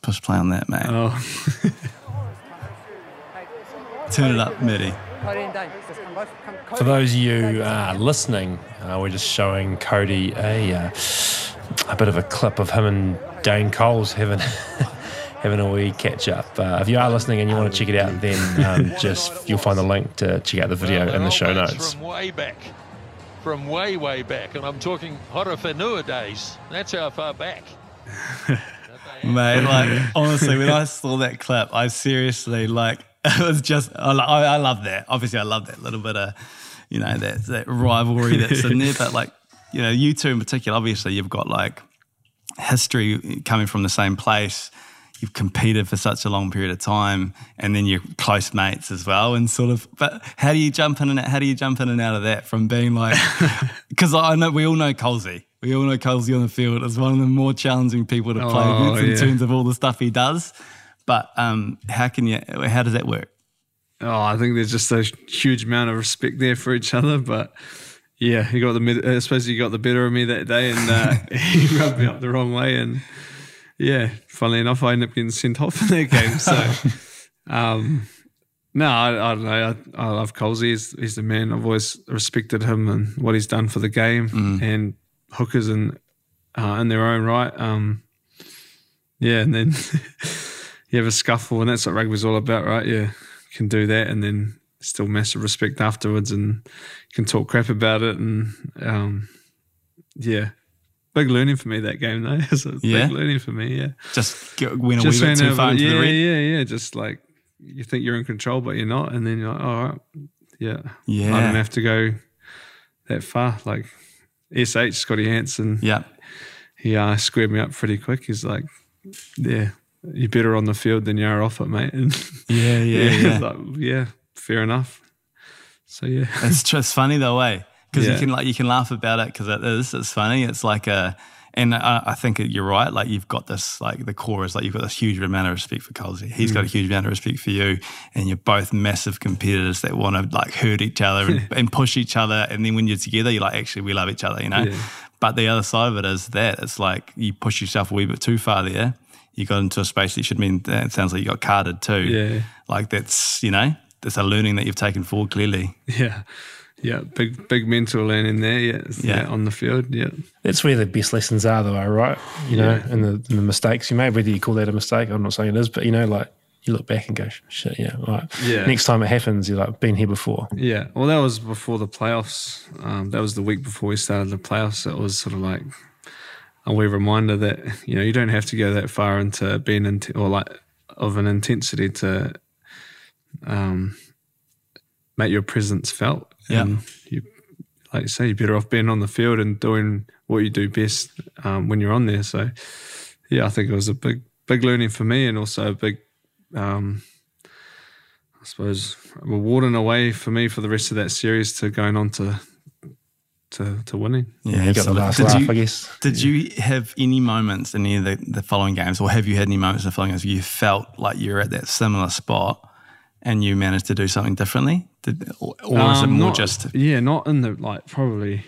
push play on that, mate. Oh, [LAUGHS] Turn it up, Matty. For those of you uh, listening, uh, we're just showing Codie a uh, a bit of a clip of him and Dane Coles having [LAUGHS] having a wee catch up. Uh, if you are listening and you want to check it out, then um, [LAUGHS] just you'll find the link to check out the video in the show notes. From way back. From way, way back. And I'm talking Horowhenua days. That's how far back. [LAUGHS] Mate, like honestly, when I saw that clip, I seriously like [LAUGHS] it was just I, I love that. Obviously, I love that little bit of you know that that rivalry that's in there. But like you know, you two in particular, obviously, you've got like history coming from the same place. You've competed for such a long period of time, and then you're close mates as well. And sort of, but how do you jump in and out, how do you jump in and out of that from being like? [LAUGHS] Because I know we all know Colsey. We all know Colsey on the field as one of the more challenging people to play Oh, against in yeah. terms of all the stuff he does. But um, how can you? How does that work? Oh, I think there's just a huge amount of respect there for each other. But yeah, he got the I suppose he got the better of me that day, and uh, [LAUGHS] he rubbed me up the wrong way. And yeah, funnily enough, I ended up getting sent off [LAUGHS] in that game. So [LAUGHS] um, no, I, I don't know. I, I love Colsey. He's, he's the man. I've always respected him and what he's done for the game and hookers in uh, in their own right. Um, yeah, and then [LAUGHS] you have a scuffle, and that's what rugby's all about, right? Yeah, you can do that, and then still massive respect afterwards, and can talk crap about it, and um, yeah, big learning for me that game though. [LAUGHS] It's a Yeah? big learning for me. Yeah, Just get, went a just wee bit too far into yeah, the red. yeah, yeah. Just like you think you're in control, but you're not, and then you're like, all right, yeah, Yeah. I don't have to go that far. Like SH Scotty Hansen, Yeah. he uh, squared me up pretty quick. He's like, yeah, you're better on the field than you are off it, mate. [LAUGHS] And Yeah, yeah, [LAUGHS] yeah, yeah. like, yeah, fair enough. So yeah, It's just funny though, way because you can like you can laugh about it because it is. It's funny. It's like a, and I, I think you're right. Like you've got this, like the core is like you've got this huge amount of respect for Colsey. He's got a Mm. huge amount of respect for you, and you're both massive competitors that want to like hurt each other and, [LAUGHS] and push each other. And then when you're together, you're like, actually, we love each other, you know. Yeah. But the other side of it is that it's like you push yourself a wee bit too far there. You got into a space that you should mean. It sounds like you got carded too. Yeah. Like that's you know that's a learning that you've taken forward clearly. yeah, yeah, big big mental learning there. Yeah, Yeah. on the field. Yeah, That's where the best lessons are, though, right? You know, Yeah. and the, and the mistakes you made, whether you call that a mistake, I'm not saying it is, but you know, like you look back and go, shit, yeah, right. Yeah. Next time it happens, you're like, been here before. yeah. Well, that was before the playoffs. Um, that was the week before we started the playoffs. It was sort of like a wee reminder that you know you don't have to go that far into being in or like of an intensity to um, make your presence felt. Yeah. And you, like you say, you're better off being on the field and doing what you do best um, when you're on there. So, yeah, I think it was a big, big learning for me, and also a big, um, I suppose, reward in a way for me for the rest of that series to going on to to to winning. Yeah, you got the last Did laugh, you- I guess. Did you have any moments in any of the, the following games, or have you had any moments in the following games where you felt like you're at that similar spot and you managed to do something differently? Did, or or is it Um, more not- just, yeah, not in the like probably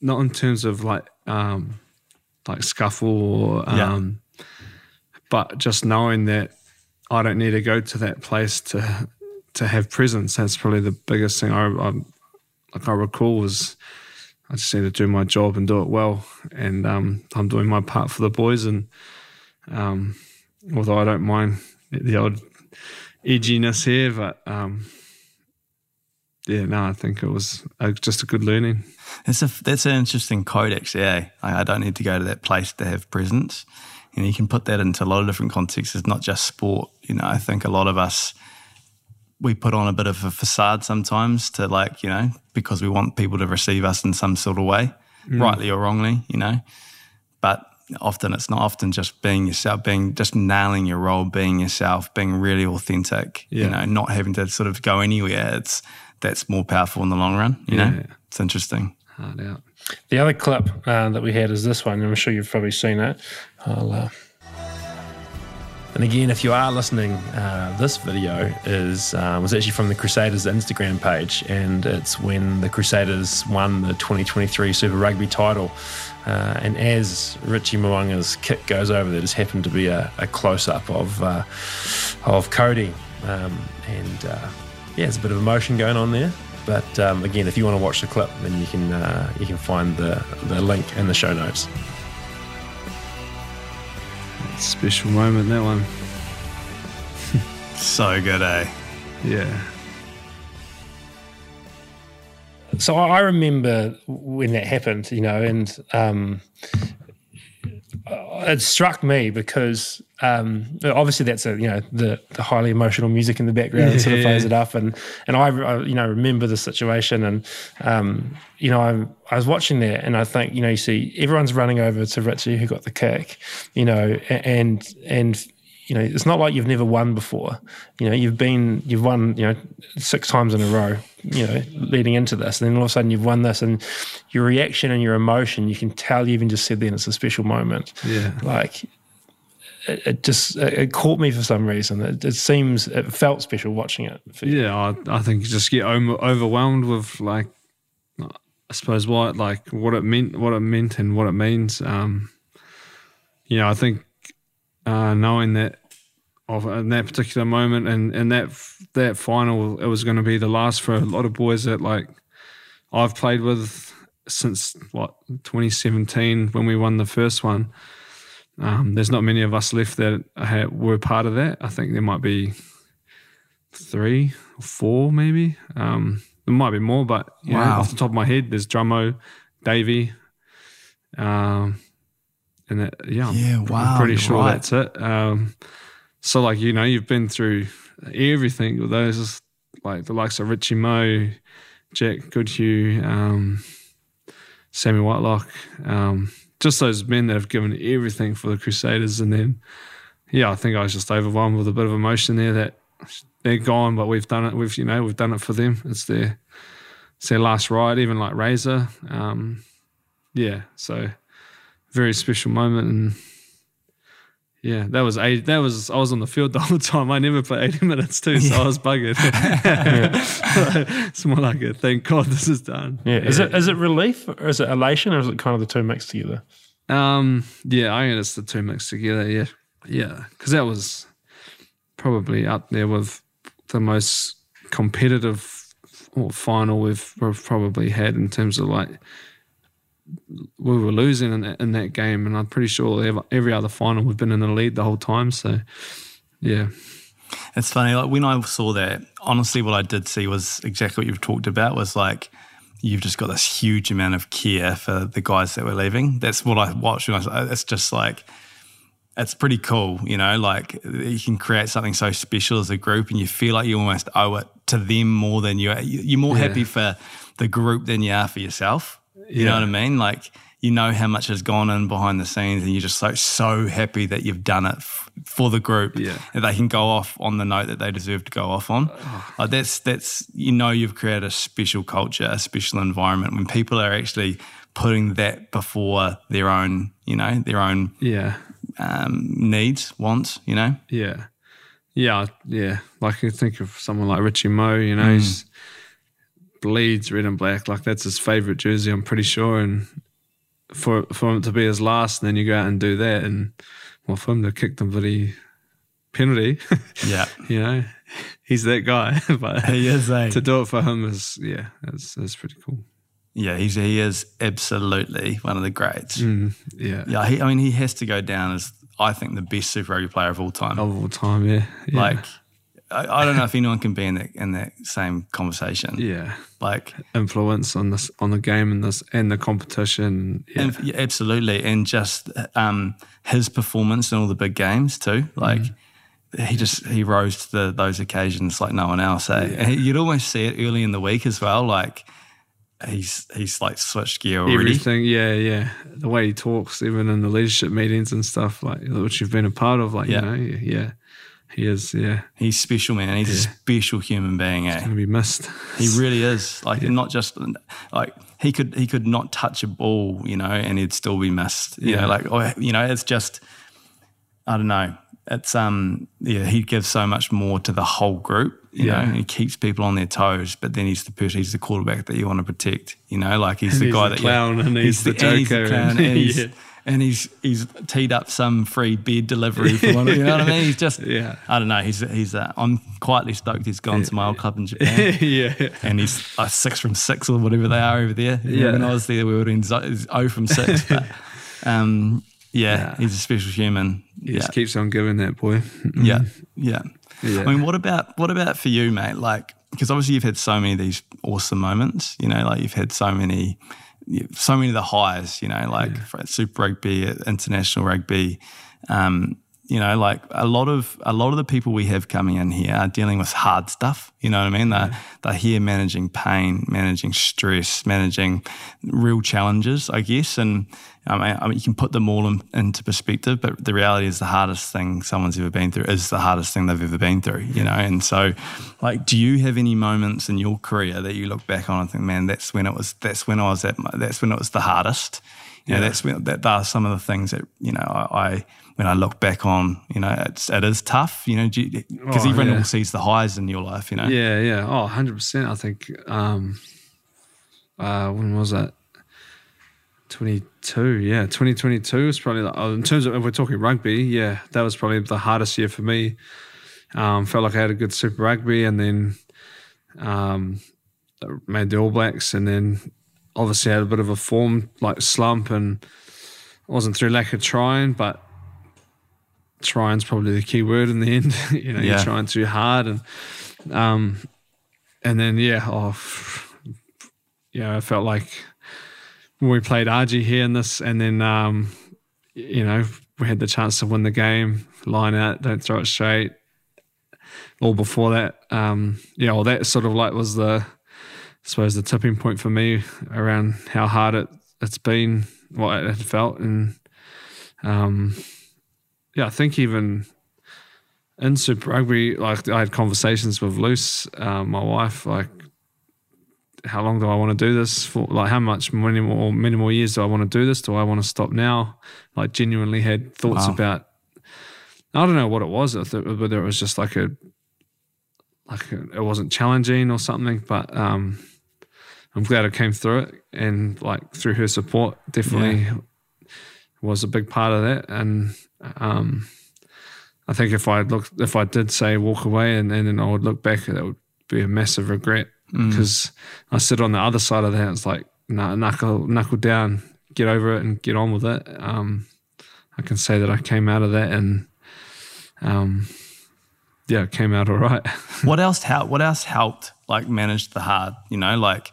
not in terms of like um like scuffle or Yeah. um but just knowing that I don't need to go to that place to to have presence. That's probably the biggest thing I, I like. I recall was I just need to do my job and do it well, and um, I'm doing my part for the boys. And um, although I don't mind the old edginess here, but um, yeah, no, I think it was just a good learning. That's a that's an interesting code, actually. Eh? I, I don't need to go to that place to have presence. You know, you can put that into a lot of different contexts. It's not just sport. You know, I think a lot of us we put on a bit of a facade sometimes to like you know because we want people to receive us in some sort of way, mm. rightly or wrongly. You know, but often it's not often just being yourself, being just nailing your role, being yourself, being really authentic. Yeah. You know, not having to sort of go anywhere. It's that's more powerful in the long run. You yeah. know, it's interesting. Hard out. The other clip uh, that we had is this one. I'm sure you've probably seen it. Uh, and again, if you are listening, uh, this video is uh, was actually from the Crusaders Instagram page, and it's when the Crusaders won the 2023 Super Rugby title. Uh, and as Richie Mo'unga's kick goes over, there just happened to be a, a close up of uh, of Codie, um, and uh, yeah, there's a bit of emotion going on there. But um, again, if you want to watch the clip, then you can uh, you can find the the link in the show notes. Special moment that one. [LAUGHS] so good, eh? Yeah. So I remember when that happened, you know, and um, it struck me because um, obviously that's a you know the, the highly emotional music in the background yeah. sort of plays [LAUGHS] it up and and I, I, you know remember the situation and um, you know I, I was watching that and I think you know you see everyone's running over to Richie who got the kick you know and and you know, it's not like you've never won before. You know, you've been, you've won, you know, six times in a row, you know, leading into this. And then all of a sudden you've won this and your reaction and your emotion, you can tell you even just said then it's a special moment. Yeah. Like, it, it just, it caught me for some reason. It, it seems, it felt special watching it. Yeah. I, I think you just get overwhelmed with like, I suppose what, like what it meant, what it meant and what it means. Um, you know, I think uh, knowing that of in that particular moment and and that that final it was going to be the last for a lot of boys that like I've played with since what 2017 when we won the first one. Um, there's not many of us left that had, were part of that. I think there might be three or four, maybe. Um, there might be more, but wow. know, off the top of my head, there's Drummo, Davey, um, and that, yeah, yeah, I'm, wow, I'm pretty sure right. that's it. Um, so like you know, you've been through everything with those like the likes of Richie Moe, Jack Goodhue, um, Sammy Whitelock, um, just those men that have given everything for the Crusaders, and then yeah, I think I was just overwhelmed with a bit of emotion there that they're gone, but we've done it. We've you know we've done it for them. It's their it's their last ride, even like Razor. Um, yeah, so very special moment and yeah, that was eight. That was I was on the field the [LAUGHS] whole time. I never played eighty minutes too, so yeah. I was buggered. [LAUGHS] it's more like a thank God this is done. Yeah. Is it is it relief or is it elation or is it kind of the two mixed together? Um. Yeah, I think it's the two mixed together. Yeah. Yeah, because that was probably up there with the most competitive or final we've, we've probably had in terms of like we were losing in that, in that game, and I'm pretty sure every other final we've been in the lead the whole time. So, yeah. It's funny. Like when I saw that, honestly, what I did see was exactly what you've talked about. Was like you've just got this huge amount of care for the guys that were leaving. That's what I watched. And I, was it's just like it's pretty cool, you know. Like you can create something so special as a group, and you feel like you almost owe it to them more than you. You're more yeah. happy for the group than you are for yourself. You yeah. know what I mean? Like you know how much has gone in behind the scenes, and you're just so so happy that you've done it f- for the group. Yeah, that they can go off on the note that they deserve to go off on. Uh, that's that's you know you've created a special culture, a special environment when people are actually putting that before their own, you know, their own yeah um, needs, wants. You know. Yeah. Yeah, yeah. Like you think of someone like Richie Moe, you know, mm. he's bleeds red and black. Like that's his favorite jersey, I'm pretty sure. And for for him to be his last, and then you go out and do that, and well, for him to kick the bloody penalty, [LAUGHS] Yeah. you know, he's that guy. [LAUGHS] but He is, eh? to do it for him is, yeah, that's, that's pretty cool. Yeah, he's, he is absolutely one of the greats. Mm, yeah. Yeah, he, I mean, he has to go down as, I think, the best Super Rugby player of all time. Of all time, yeah. yeah. Like, I, I don't know if anyone can be in that in that same conversation. yeah. Like, Influence on this, on the game and this, and the competition. Yeah. and, yeah, absolutely, and just um, his performance in all the big games too. Like, he just he rose to the, those occasions like no one else. Eh? And you'd almost see it early in the week as well. Like, he's he's like switched gear already. Everything, yeah, yeah. The way he talks, even in the leadership meetings and stuff, like which you've been a part of, like Yeah. you know, yeah, he is, yeah, He's special, man. He's a special human being. Eh? gonna be missed. He really is. Like not just like he could he could not touch a ball, you know, and he'd still be missed. You Yeah. know, like or, you know, it's just I don't know. It's um yeah, he gives so much more to the whole group. You Yeah. know, he keeps people on their toes, but then he's the person, he's the quarterback that you want to protect. You know, like he's the he's guy the that clown and he's the and he's joker clown and- and, [LAUGHS] he's, Yeah. And he's he's teed up some free beer delivery for one. You know what I mean? He's just [LAUGHS] Yeah. I don't know. He's he's uh, I'm quietly stoked he's gone to my old club in Japan [LAUGHS] yeah, and he's like six from six or whatever they are over there. Yeah. When I was there, we were in zero from six. [LAUGHS] But um, yeah, Yeah. he's a special human. he Yeah, just keeps on giving that boy. yeah, yeah. Yeah. I mean, what about what about for you, mate? Like, because obviously you've had so many of these awesome moments. You know, like you've had so many, so many of the highs. You know, like for Super Rugby, international rugby. Um, you know, like a lot of a lot of the people we have coming in here are dealing with hard stuff. You know what I mean? They're they're here managing pain, managing stress, managing real challenges, I guess. And I mean, I mean you can put them all in, into perspective, but the reality is the hardest thing someone's ever been through is the hardest thing they've ever been through. You know, and so like, do you have any moments in your career that you look back on and think, man, that's when it was, that's when I was at, my, that's when it was the hardest. You know, that's when that, that are some of the things that you know I, I when I look back on, you know, it's it is tough, you know, because Oh, everyone yeah. all sees the highs in your life, you know. Yeah, yeah. Oh, 100%. I think, um, uh, when was that? 22. Yeah, 2022 was probably, like, oh, in terms of, if we're talking rugby, yeah, that was probably the hardest year for me. Um, felt like I had a good Super Rugby and then um, made the All Blacks and then obviously had a bit of a form like slump and it wasn't through lack of trying, but trying's probably the key word in the end. [LAUGHS] you know, Yeah. you're trying too hard and um, and then yeah, oh, yeah, I felt like when we played RG here in this, and then um, you know we had the chance to win the game, line out, don't throw it straight. All before that, um, yeah, well, that sort of like was the, I suppose, the tipping point for me around how hard it it's been, what it felt, and um, yeah, I think even in Super Rugby, like I had conversations with Luce, um, my wife, like how long do I want to do this for? Like how much many more many more years do I want to do this? Do I want to stop now? Like genuinely had thoughts Wow. about. I don't know what it was, whether it was just like a, like a, it wasn't challenging or something, but um, I'm glad I came through it and like through her support, definitely was a big part of that. And um, I think if I looked, if I did say walk away and, and then I would look back, that would be a massive regret because I sit on the other side of that. It's like nah, knuckle knuckle down, get over it, and get on with it. Um, I can say that I came out of that and um, yeah, it came out all right. [LAUGHS] what else helped? What else helped? Like manage the hard, you know, like,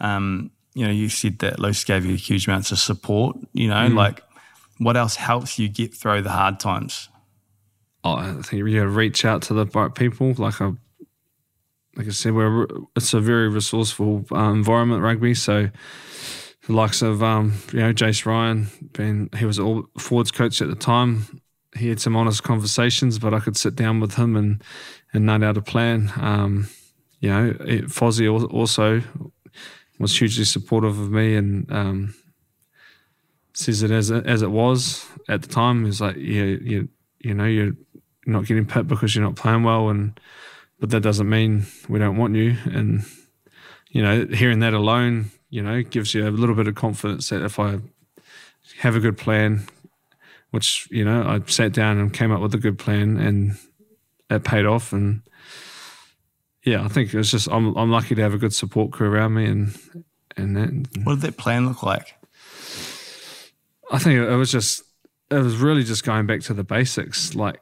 um, you know, you said that Luce gave you huge amounts of support. You know, Mm. like, what else helps you get through the hard times? Oh, I think you reach out to the right people. Like I, like I said, we're it's a very resourceful um, environment, rugby. So the likes of um, you know Jace Ryan, being he was all forwards coach at the time. He had some honest conversations, but I could sit down with him and and nut out a plan. Um, you know, it, Fozzie also was hugely supportive of me and um, says it as it, as it was at the time. He's like, yeah, you you know, you're not getting picked because you're not playing well, and but that doesn't mean we don't want you. And you know, hearing that alone, you know, gives you a little bit of confidence that if I have a good plan, which you know I sat down and came up with a good plan, and it paid off. And yeah, I think it was just I'm I'm lucky to have a good support crew around me, and and that. What did that plan look like? I think it was just it was really just going back to the basics, like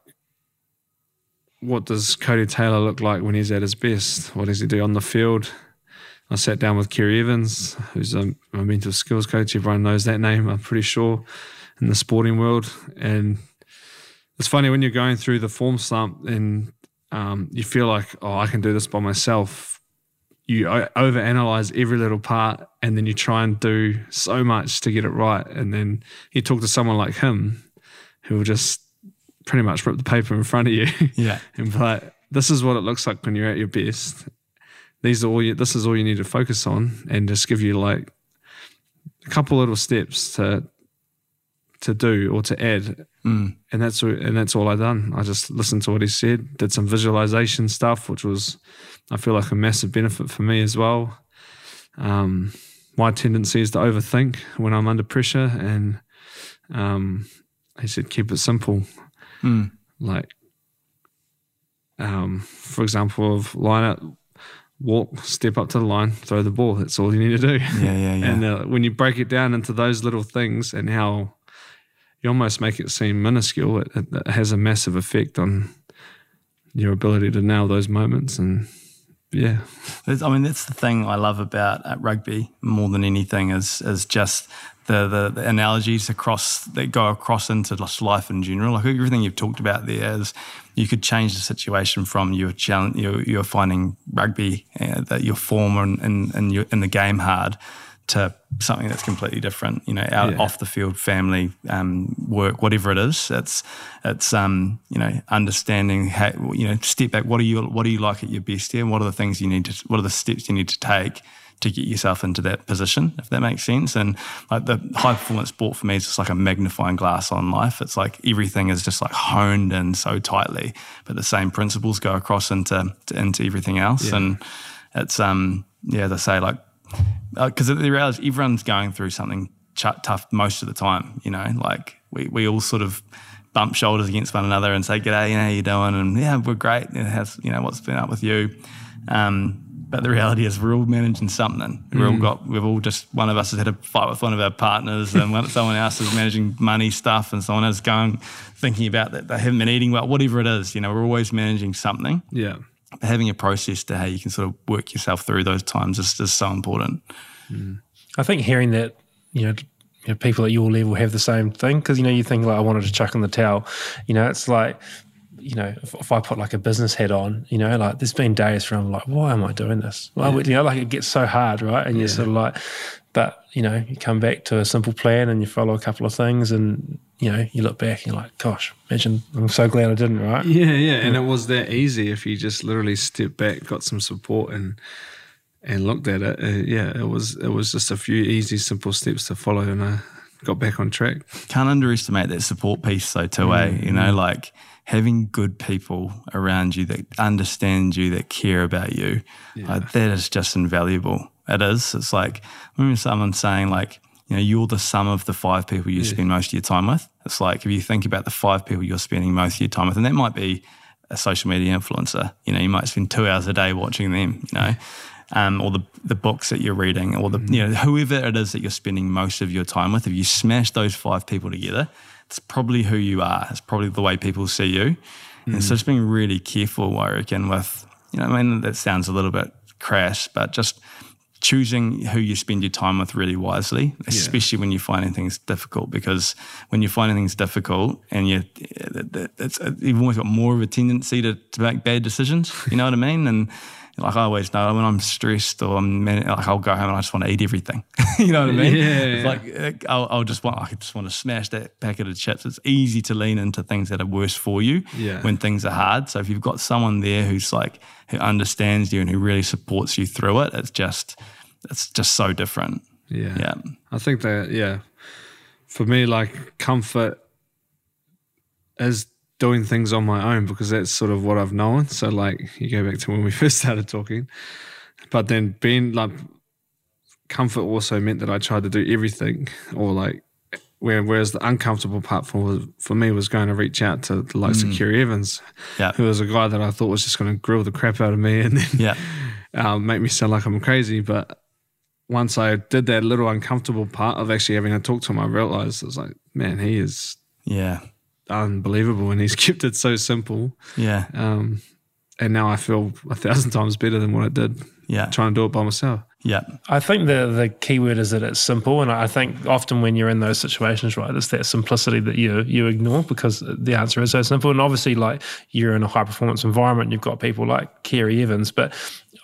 what does Codie Taylor look like when he's at his best? What does he do on the field? I sat down with Ceri Evans, who's a, a mental skills coach. Everyone knows that name, I'm pretty sure, in the sporting world. And it's funny when you're going through the form slump and um, you feel like, oh, I can do this by myself. You overanalyze every little part, and then you try and do so much to get it right. And then you talk to someone like him, who will just pretty much rip the paper in front of you. [LAUGHS] Yeah. and be like, this is what it looks like when you're at your best. These are all you, this is all you need to focus on and just give you like a couple little steps to to do or to add. Mm. And that's and that's all I done. I just listened to what he said, did some visualization stuff, which was I feel like a massive benefit for me as well. Um, my tendency is to overthink when I'm under pressure and um, he said keep it simple Mm. like um, for example of line up walk step up to the line throw the ball that's all you need to do Yeah, yeah, yeah. [LAUGHS] and uh, when you break it down into those little things and how you almost make it seem minuscule it, it, it has a massive effect on your ability to nail those moments and yeah I mean, that's the thing I love about uh, rugby more than anything is is just the, the, the analogies across that go across into just life in general. Like everything you've talked about there is you could change the situation from your challenge, you're, you're finding rugby uh, that your form and in, in, your, in the game hard to something that's completely different. You know, out Yeah. off the field, family, um, work, whatever it is. It's it's um, you know understanding how you know step back. What are you what do you like at your best here? What are the things you need to? What are the steps you need to take? To get yourself into that position, if that makes sense, and like the high performance sport for me is just like a magnifying glass on life. It's like everything is just like honed in so tightly, but the same principles go across into into everything else, Yeah. and it's um yeah, they say like because the reality is everyone's going through something ch- tough most of the time. You know, like we, we all sort of bump shoulders against one another and say, "G'day, you know, how you doing?" And yeah, we're great. It has, you know, what's been up with you? Um, but the reality is, we're all managing something. We've all mm. got, we've all just one of us has had a fight with one of our partners, and one, someone else is managing money stuff, and someone else going thinking about that they haven't been eating well. Whatever it is, you know, we're always managing something yeah having a process to how you can sort of work yourself through those times is, is so important. Mm. I think hearing that, you know, you know, people at your level have the same thing because you know you think like I wanted to chuck in the towel, you know, it's like, you know, if, if I put like a business head on, you know, like there's been days where I'm like, why am I doing this? Well, you know, like it gets so hard, right? And you're sort of like, but you know, you come back to a simple plan and you follow a couple of things, and you know, you look back and you're like, gosh, imagine I'm so glad I didn't, right? Yeah, yeah, and it was that easy if you just literally stepped back, got some support, and and looked at it. Uh, yeah, it was it was just a few easy, simple steps to follow, and I got back on track. Can't underestimate that support piece though too, eh? You know, like having good people around you that understand you, that care about you, like, that is just invaluable. It is. It's like remember someone saying like, you know, you're the sum of the five people you spend most of your time with. It's like if you think about the five people you're spending most of your time with, and that might be a social media influencer. You know, you might spend two hours a day watching them. You know. Um, or the, the books that you're reading, or the you know whoever it is that you're spending most of your time with. If you smash those five people together, it's probably who you are. It's probably the way people see you. And so hmm. just being really careful, I reckon, with, you know, I mean, that sounds a little bit crass, but just choosing who you spend your time with really wisely, especially when you're finding things difficult. Because when you're finding things difficult and you, it's, you've always got more of a tendency to, to make bad decisions. You know what I mean? And like I always know, when I'm stressed or I'm like I'll go home and I just want to eat everything. [LAUGHS] you know what I mean? Yeah, like uh, I'll, I'll just want I just want to smash that packet of chips. It's easy to lean into things that are worse for you Yeah. when things are hard. So if you've got someone there who's like who understands you and who really supports you through it, it's just it's just so different. Yeah. Yeah. I think that, yeah, for me, like comfort is doing things on my own because that's sort of what I've known. So, like, you go back to when we [LAUGHS] first started talking, but then being like, comfort also meant that I tried to do everything or like where, whereas the uncomfortable part for for me was going to reach out to the likes of Ceri Evans, Yeah. who was a guy that I thought was just going to grill the crap out of me and then Yeah. [LAUGHS] um, make me sound like I'm crazy. But once I did that little uncomfortable part of actually having to talk to him, I realized it was like, man, he is Yeah. Unbelievable and he's [LAUGHS] kept it so simple. Yeah. Um, and now I feel a thousand times better than what I did Yeah. trying to do it by myself. Yeah. I think the the key word is that it's simple, and I think often when you're in those situations, right, it's that simplicity that you you ignore because the answer is so simple. And obviously, like you're in a high performance environment, you've got people like Ceri Evans, but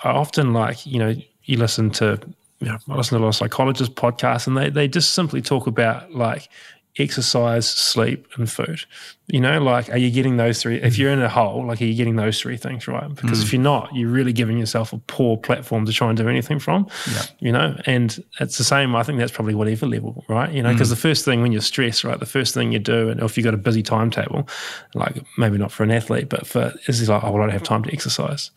I often like you know you listen to you know I listen to a lot of psychologists podcasts, and they they just simply talk about like exercise, sleep, and food. You know, like, are you getting those three? If you're in a hole, like, are you getting those three things right? Because if mm. you're not, you're really giving yourself a poor platform to try and do anything from. Yeah. You know, and it's the same. I think that's probably whatever level, right? You know, because mm. the first thing when you're stressed, right, the first thing you do, and if you've got a busy timetable, like maybe not for an athlete, but for is like, oh, well, I don't have time to exercise.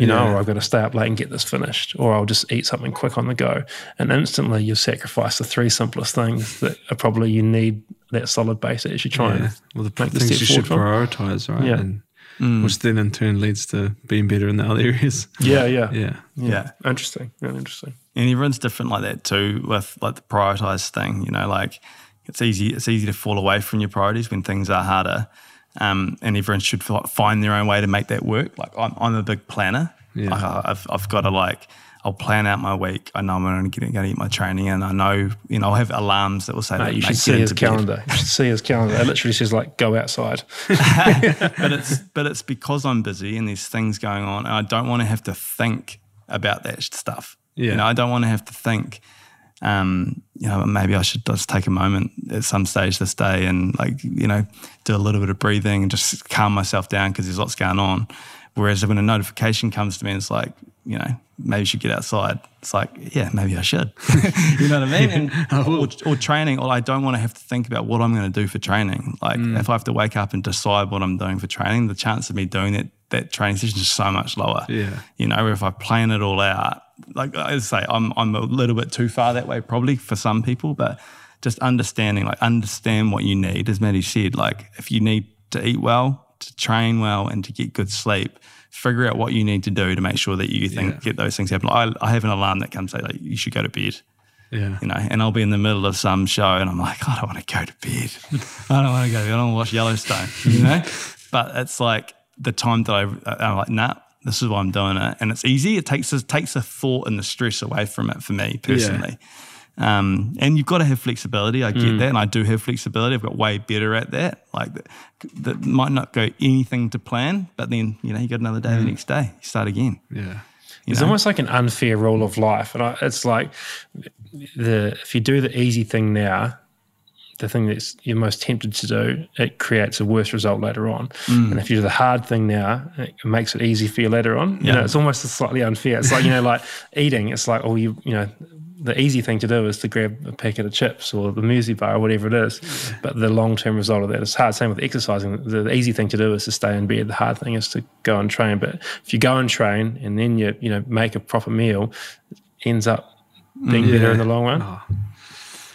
You know, Yeah. or I've got to stay up late and get this finished, or I'll just eat something quick on the go. And instantly you've sacrificed the three simplest things that are probably you need that solid base as you try Yeah. and Well, the make the things step you should forward prioritize, right? Yeah. And, mm. Which then in turn leads to being better in the other areas. [LAUGHS] Yeah, yeah, Yeah. Yeah. Interesting. Yeah, interesting. And everyone's different like that too with like the prioritized thing, you know, like it's easy it's easy to fall away from your priorities when things are harder. Um, and everyone should find their own way to make that work. Like I'm, I'm a big planner. Yeah. Like I- I've, I've got to like, I'll plan out my week. I know I'm going to get, going to get my training and I know, you know, I'll have alarms that will say, Mate, like, you should see his into bed." calendar. You should see his calendar. It literally says like go outside. [LAUGHS] but it's but it's because I'm busy and there's things going on, and I don't want to have to think about that stuff. Yeah. You know, I don't want to have to think. Um, you know, maybe I should just take a moment at some stage this day and like you know do a little bit of breathing and just calm myself down because there's lots going on. Whereas when a notification comes to me, it's like you know maybe you should get outside. It's like yeah, maybe I should. [LAUGHS] you know what I mean? And, [LAUGHS] or, or training, or I don't want to have to think about what I'm going to do for training. Like if I have to wake up and decide what I'm doing for training, the chance of me doing that that training session is so much lower. Yeah. You know, if I plan it all out, like I say, I'm I'm a little bit too far that way probably for some people, but just understanding, like understand what you need, as Matty said, like if you need to eat well, to train well, and to get good sleep, figure out what you need to do to make sure that you think Yeah. get those things happen. I, I have an alarm that comes say like you should go to bed Yeah. you know, and I'll be in the middle of some show and I'm like, I don't want to go to bed. I don't want to go. I don't want to watch Yellowstone, you know? [LAUGHS] but it's like the time that I, I'm like, nah, this is why I'm doing it. And it's easy. It takes, it takes the thought and the stress away from it for me personally. Um, and you've got to have flexibility. I get that. And I do have flexibility. I've got way better at that. Like that, that might not go anything to plan, but then, you know, you got another day the next day. You start again. Yeah. You It's know? almost like an unfair rule of life, and I, it's like the if you do the easy thing now, the thing that's you're most tempted to do, it creates a worse result later on. Mm. And if you do the hard thing now, it makes it easy for you later on. You know, it's almost slightly unfair. It's like you know, [LAUGHS] like eating. It's like oh, you you know. The easy thing to do is to grab a packet of chips or the muesli bar or whatever it is, but the long term result of that is hard. Same with exercising. The, the easy thing to do is to stay in bed. The hard thing is to go and train. But if you go and train and then you you know make a proper meal, it ends up being better in the long run. Oh.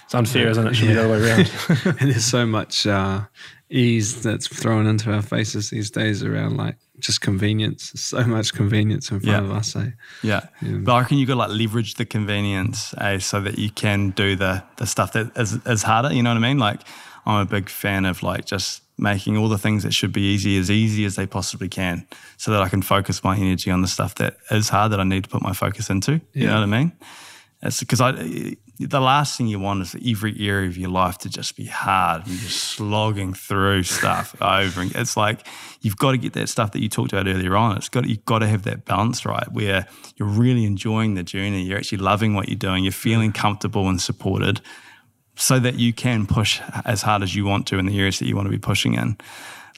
It's unfair, isn't it? It should be the other way around. [LAUGHS] and there's so much uh, ease that's thrown into our faces these days around like just convenience. So much convenience in front Yeah. of us. Eh? Yeah. But I reckon you got to like leverage the convenience eh, so that you can do the the stuff that is, is harder. You know what I mean? Like I'm a big fan of like just making all the things that should be easy as easy as they possibly can so that I can focus my energy on the stuff that is hard that I need to put my focus into. You know what I mean? It's because I the last thing you want is every area of your life to just be hard and just slogging through stuff [LAUGHS] over. And it's like you've got to get that stuff that you talked about earlier on. It's got you've got to have that balance right where you're really enjoying the journey. You're actually loving what you're doing. You're feeling comfortable and supported, so that you can push as hard as you want to in the areas that you want to be pushing in.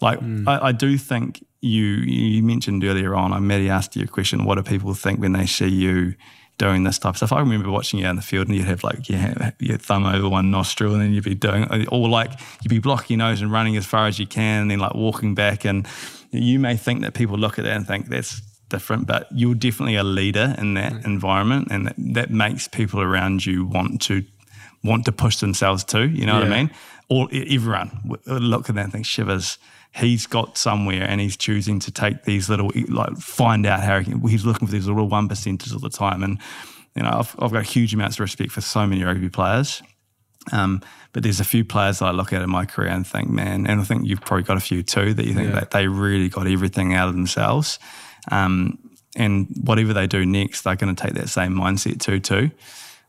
Like mm. I, I do think you you mentioned earlier on. I Matty asked you a question. What do people think when they see you? Doing this type of stuff. I remember watching you out in the field and you'd have like your, your thumb over one nostril and then you'd be doing, or like you'd be blocking your nose and running as far as you can and then like walking back. And you may think that people look at that and think that's different, but you're definitely a leader in that mm. environment and that, that makes people around you want to want to push themselves too. You know what I mean? All everyone look at that and think shivers. He's got somewhere, and he's choosing to take these little like find out how he can, he's looking for these little one percenters all the time. And you know, I've, I've got huge amounts of respect for so many rugby players. Um, but there's a few players that I look at in my career and think, man, and I think you've probably got a few too that you think Yeah. that they really got everything out of themselves. Um, and whatever they do next, they're going to take that same mindset too, too.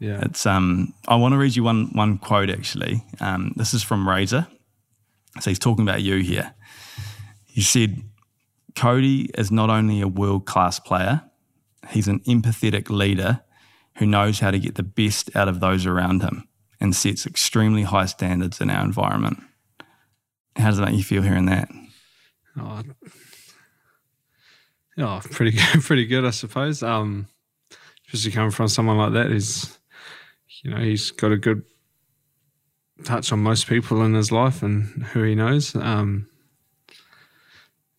Yeah. It's um, I want to read you one one quote actually. Um, this is from Razor. So he's talking about you here. He said, Codie is not only a world class player, he's an empathetic leader who knows how to get the best out of those around him and sets extremely high standards in our environment. How does it make you feel hearing that? Oh, yeah, pretty good, [LAUGHS] pretty good, I suppose. Um, especially coming from someone like that, who's, you know, he's got a good touch on most people in his life and who he knows. Um,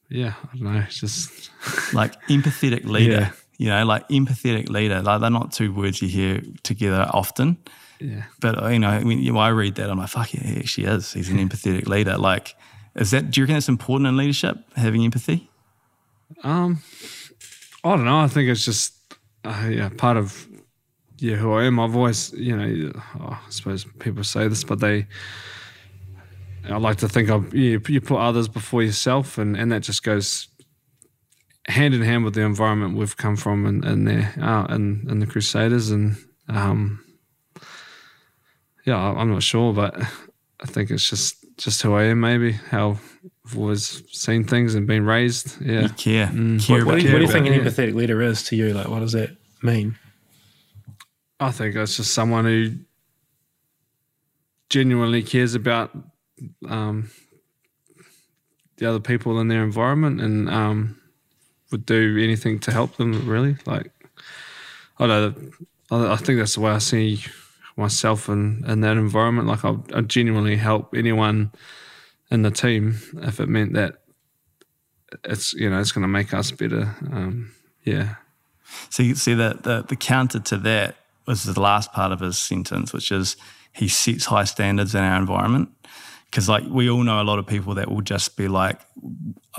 yeah, I don't know, it's just [LAUGHS] Like empathetic leader. Yeah. You know, like empathetic leader. Like they're not two words you hear together often. yeah. But you know, I mean, you know, I read that, I'm like, fuck yeah, he actually is. He's an empathetic leader. Like, is that? Do you reckon that's important in leadership, having empathy? Um, I don't know. I think it's just uh, yeah, part of yeah who I am. I've always you know oh, I suppose people say this, but they I like to think of you, you put others before yourself, and and that just goes hand in hand with the environment we've come from and and there uh, and and the Crusaders and um yeah I- I'm not sure, but I think it's just just who I am. Maybe how I've always seen things and been raised. Yeah. You care, care What, about do you, what do you think an empathetic leader is to you? Like, what does that mean? I think it's just someone who genuinely cares about um, the other people in their environment and um, would do anything to help them. Really, like I don't. know, I think that's the way I see myself in, in that environment. Like I, I genuinely help anyone in the team if it meant that it's you know it's going to make us better. Um, yeah. So you see that the, the counter to that was the last part of his sentence, which is he sets high standards in our environment. Because like we all know a lot of people that will just be like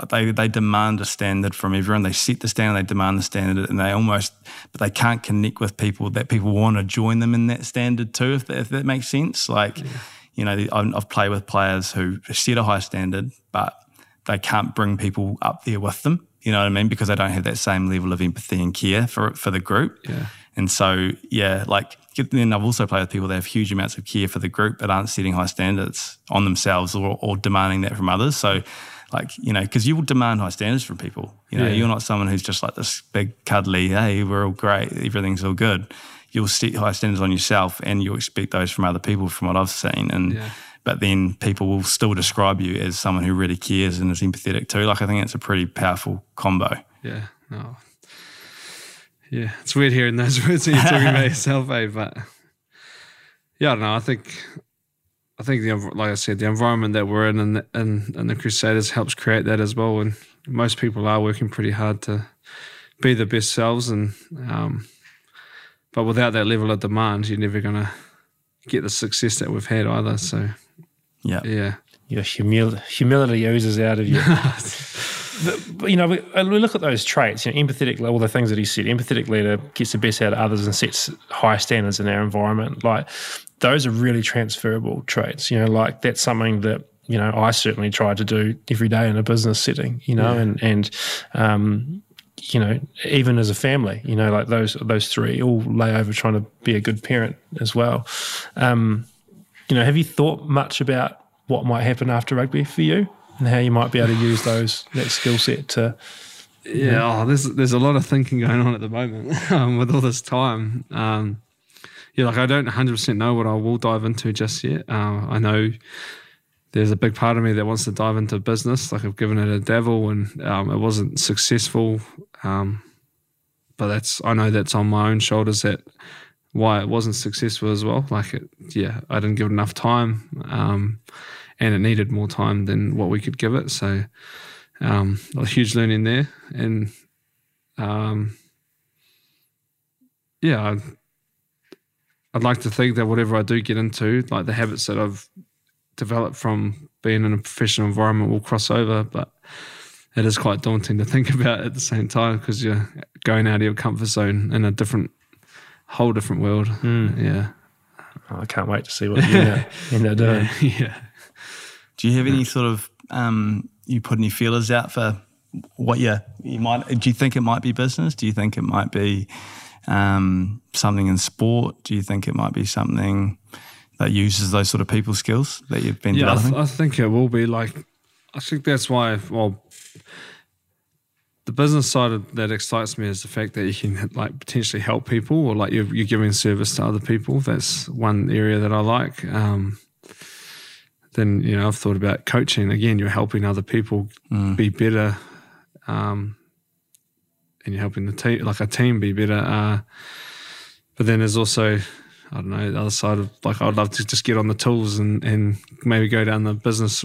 they they demand a standard from everyone. They set the standard, they demand the standard, and they almost but they can't connect with people that people want to join them in that standard too. If that, if that makes sense, like you know, I've, I've played with players who set a high standard, but they can't bring people up there with them. You know what I mean? Because they don't have that same level of empathy and care for for the group. Yeah. And so, yeah, like then I've also played with people that have huge amounts of care for the group, but aren't setting high standards on themselves or, or demanding that from others. So, like you know, because you will demand high standards from people. You know, Yeah. you're not someone who's just like this big cuddly, hey, we're all great, everything's all good. You'll set high standards on yourself, and you'll expect those from other people, from what I've seen. And Yeah. but then people will still describe you as someone who really cares and is empathetic too. Like I think it's a pretty powerful combo. Yeah, no. Yeah, it's weird hearing those [LAUGHS] words when you're talking about yourself, eh? But yeah, I don't know. I think, I think the like I said, the environment that we're in and the, and, and the Crusaders helps create that as well. And most people are working pretty hard to be the best selves, and um, but without that level of demand, you're never gonna get the success that we've had either. So Yeah. yeah, Your humil- humility oozes out of you. [LAUGHS] You know, we, uh, we look at those traits. You know, empathetic, all the things that he said. Empathetic leader gets the best out of others and sets high standards in our environment. Like those are really transferable traits. You know, like that's something that you know I certainly try to do every day in a business setting. You know, and and um, you know, even as a family, you know, like those those three all lay over trying to be a good parent as well. Um, you know, have you thought much about what might happen after rugby for you and how you might be able to use those that skill set to? Yeah, oh, there's there's a lot of thinking going on at the moment [LAUGHS] um, with all this time. Um, yeah, like I don't 100 percent know what I will dive into just yet. Uh, I know there's a big part of me that wants to dive into business. Like I've given it a devil and um, it wasn't successful. Um, but that's I know that's on my own shoulders that why it wasn't successful as well. Like it, yeah, I didn't give it enough time, um, and it needed more time than what we could give it. So um, a huge learning there, and um, yeah, I, I'd like to think that whatever I do get into, like the habits that I've developed from being in a professional environment, will cross over. But it is quite daunting to [LAUGHS] think about at the same time because you're going out of your comfort zone in a different, whole different world. Mm. Yeah. Oh, I can't wait to see what you end up, end up doing. [LAUGHS] Yeah. Do you have any sort of um, you put any feelers out for what you you might? Do you think it might be business? Do you think it might be um, something in sport? Do you think it might be something that uses those sort of people skills that you've been Yeah, I, developing? th- I think it will be like. I think that's why. Well, the business side of that excites me is the fact that you can like potentially help people, or like you're, you're giving service to other people. That's one area that I like. Um, then you know I've thought about coaching. Again, you're helping other people be better, um, and you're helping the team, like a team, be better. Uh, but then there's also I don't know, the other side of like I'd love to just get on the tools and, and maybe go down the business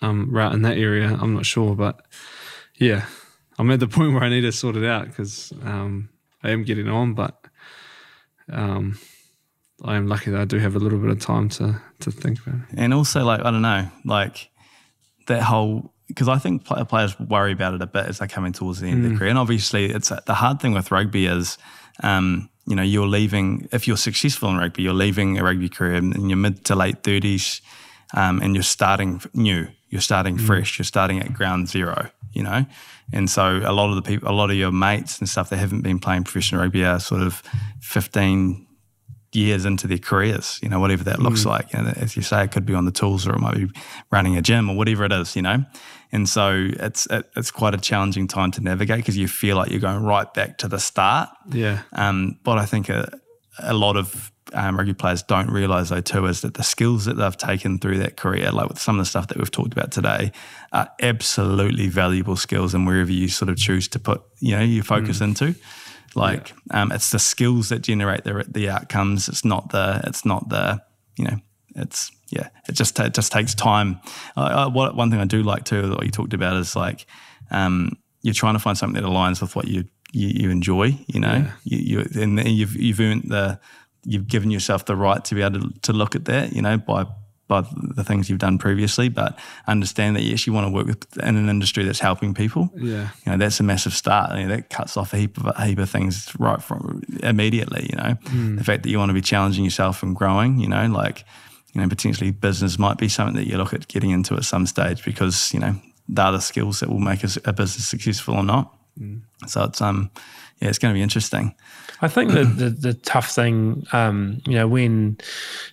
um, route in that area. I'm not sure, but yeah, I'm at the [LAUGHS] point where I need to sort it out because um, I am getting on, but um, I am lucky that I do have a little bit of time to to think about it. and also, like I don't know, like that whole because I think players worry about it a bit as they're coming towards the end of their career. And obviously, it's the hard thing with rugby is, um, you know, you're leaving if you're successful in rugby, you're leaving a rugby career in your mid to late thirties, um, and you're starting new. You're starting fresh. You're starting at ground zero. You know, and so a lot of the people, a lot of your mates and stuff that haven't been playing professional rugby are sort of 15, years into their careers, you know, whatever that looks like. And as you say, it could be on the tools or it might be running a gym or whatever it is, you know. And so it's it, it's quite a challenging time to navigate because you feel like you're going right back to the start. Yeah, Um, but I think a, a lot of um, rugby players don't realise though too is that the skills that they've taken through that career, like with some of the stuff that we've talked about today, are absolutely valuable skills. And wherever you sort of choose to put, you know, your focus into, like um, it's the skills that generate the the outcomes. It's not the it's not the you know it's yeah it just it just takes time. Uh, uh, what one thing I do like too that you talked about is like um, you're trying to find something that aligns with what you you, you enjoy. You know, you, you and you've you've earned the you've given yourself the right to be able to, to look at that. You know by by the things you've done previously, but understand that yes, you want to work with, in an industry that's helping people yeah, you know that's a massive start. You know, that cuts off a heap of a heap of things right from immediately. You know, the fact that you want to be challenging yourself and growing. You know, like you know potentially business might be something that you look at getting into at some stage because you know they're the skills that will make a business successful or not. So it's um yeah, it's going to be interesting. I think the, [CLEARS THROAT] the, the tough thing, um, you know, when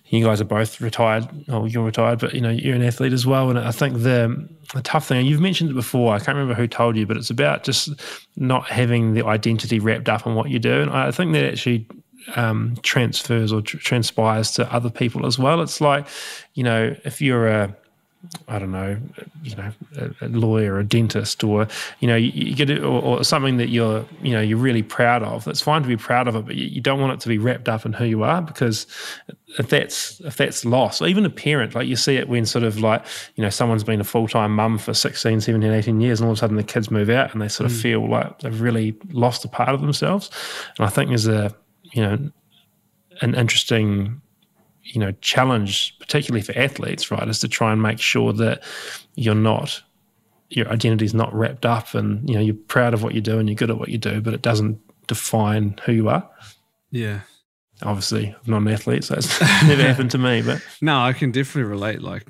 you guys are both retired, or you're retired, but you know, you're an athlete as well. And I think the the tough thing, and you've mentioned it before, I can't remember who told you, but it's about just not having the identity wrapped up in what you do. And I think that actually um, transfers or tr- transpires to other people as well. It's like, you know, if you're a I don't know, you know, a, lawyer, a dentist, or you know, you, you get it, or, or something that you're, you know, you're really proud of. It's fine to be proud of it, but you, you don't want it to be wrapped up in who you are because if that's if that's lost, or even a parent, like you see it when sort of like, you know, someone's been a full time mum for 16, 17, 18 years, and all of a sudden the kids move out and they sort of mm. feel like they've really lost a part of themselves. And I think there's a, you know, an interesting you know challenge particularly for athletes right is to try and make sure that you're not your identity is not wrapped up and you know you're proud of what you do and you're good at what you do but it doesn't define who you are yeah. obviously i'm not an athlete so it's [LAUGHS] never happened to me but No, I can definitely relate. Like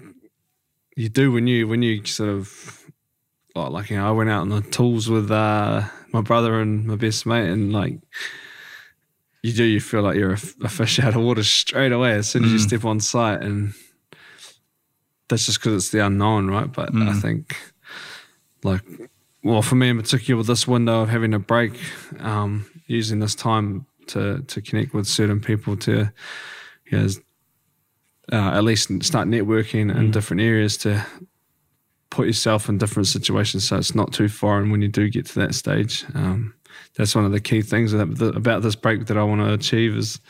you do when you when you sort of like, like you know, I went out on the tools with uh, my brother and my best mate, and like you do, you feel like you're a, a fish out of water straight away as soon as you step on site, and that's just because it's the unknown, right? But I think like well, for me in particular, with this window of having a break, um, using this time to to connect with certain people to you know, uh, at least start networking in different areas to put yourself in different situations so it's not too foreign when you do get to that stage. Um, that's one of the key things about this break that I want to achieve is,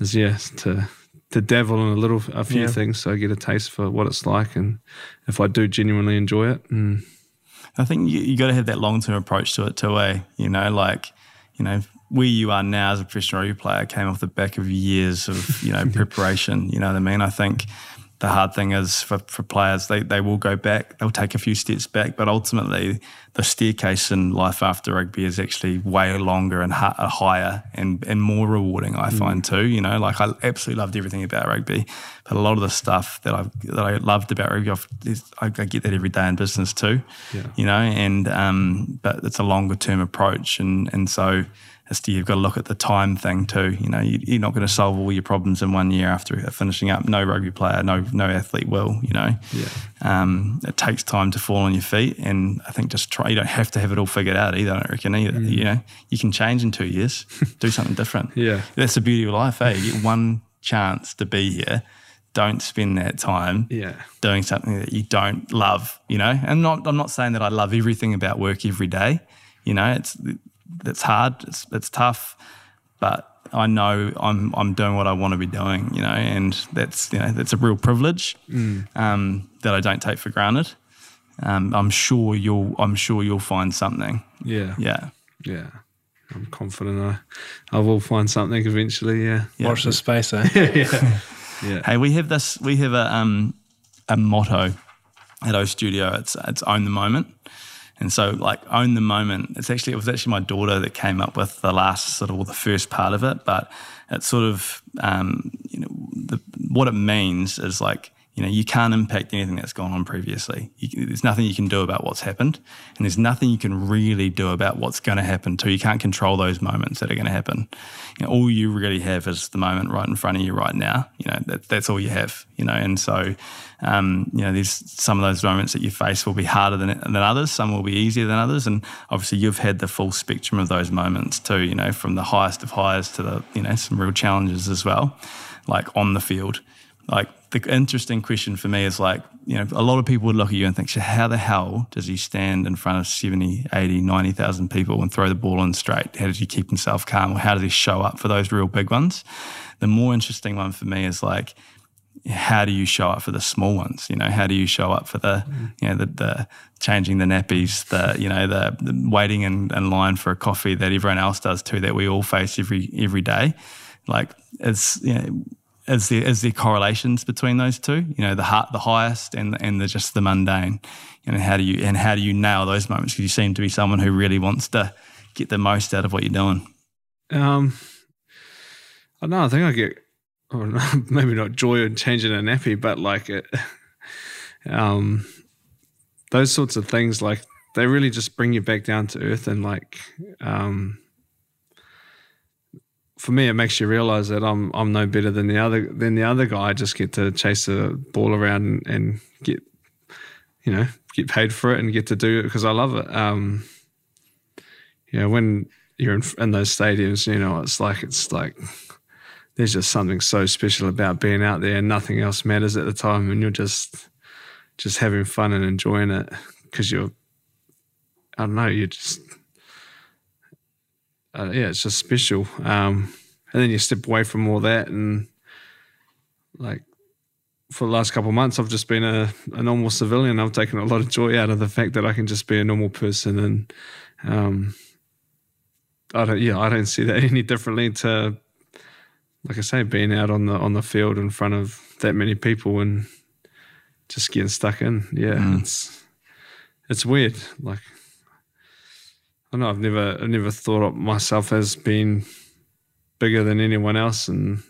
is yes, to to dabble in a little, a few Yeah. things so I get a taste for what it's like, and if I do genuinely enjoy it, mm, I think you, you got to have that long term approach to it too, eh? You know, like, you know, where you are now as a professional rugby player came off the back of years of you know [LAUGHS] preparation. You know what I mean? I think the hard thing is for, for players, they, they will go back, they'll take a few steps back, but ultimately the staircase in life after rugby is actually way longer and ha- uh, higher and, and more rewarding, I mm. find too. You know, like I absolutely loved everything about rugby, but a lot of the stuff that I that I loved about rugby, I, I get that every day in business too. Yeah. You know, and um, but it's a longer term approach, and and so you've got to look at the time thing too. You know, you, are not going to solve all your problems in one year after finishing up. No rugby player, no no athlete will. You know, yeah. um, it takes time to fall on your feet, and I think just try. You don't have to have it all figured out either. I don't reckon either. Mm. You know, you can change in two years, [LAUGHS] do something different. Yeah, that's the beauty of life. Eh, you get one chance to be here. Don't spend that time yeah. doing something that you don't love. You know, and not I'm not saying that I love everything about work every day. You know, it's it's hard, it's, it's tough, but I know I'm I'm doing what I want to be doing, you know, and that's you know that's a real privilege mm. um, that I don't take for granted. Um, I'm sure you'll I'm sure you'll find something. Yeah, yeah, yeah. I'm confident I I will find something eventually. Yeah, yeah. watch the space, eh? [LAUGHS] yeah. yeah. Hey, we have this we have a um a motto at O Studio. It's it's own the moment. And so, like, own the moment. It's actually it was actually my daughter that came up with the last sort of or the first part of it, but it's sort of um, you know the, what it means is like you know you can't impact anything that's gone on previously. You, there's nothing you can do about what's happened, and there's nothing you can really do about what's going to happen too. You can't control those moments that are going to happen. You know, all you really have is the moment right in front of you right now. You know that, that's all you have. You know, and so um, you know, there's some of those moments that you face will be harder than, than others. Some will be easier than others. And obviously, you've had the full spectrum of those moments too. You know, from the highest of highs to the you know some real challenges as well, like on the field. Like the interesting question for me is like, you know, a lot of people would look at you and think, so how the hell does he stand in front of 70, 80, 90,000 people and throw the ball in straight? How does he keep himself calm? Or how does he show up for those real big ones? The more interesting one for me is like, how do you show up for the small ones? You know, how do you show up for the, mm. you know, the, the changing the nappies, the, you know, the, the waiting in, in, line for a coffee that everyone else does too, that we all face every every day. Like, it's you know, is there is there correlations between those two? You know, the heart, the highest, and and the just the mundane. You know, how do you and how do you nail those moments? Because you seem to be someone who really wants to get the most out of what you're doing. Um, I don't know. I think I get or [LAUGHS] maybe not joy in changing a nappy, but like it, [LAUGHS] um, those sorts of things, like they really just bring you back down to earth and like, um, for me, it makes you realize that I'm I'm no better than the other than the other guy. I just get to chase the ball around and, and get, you know, get paid for it and get to do it because I love it. Um, you know, when you're in, in those stadiums, you know, it's like it's like there's just something so special about being out there and nothing else matters at the time and you're just just having fun and enjoying it because you're I don't know you're just uh, yeah it's just special um, and then you step away from all that and like for the last couple of months I've just been a, a normal civilian I've taken a lot of joy out of the fact that I can just be a normal person and um, I don't yeah I don't see that [LAUGHS] any differently to like I say, being out on the on the field in front of that many people and just getting stuck in. Yeah, mm. it's it's weird. Like I know I've never I've never thought of myself as being bigger than anyone else, and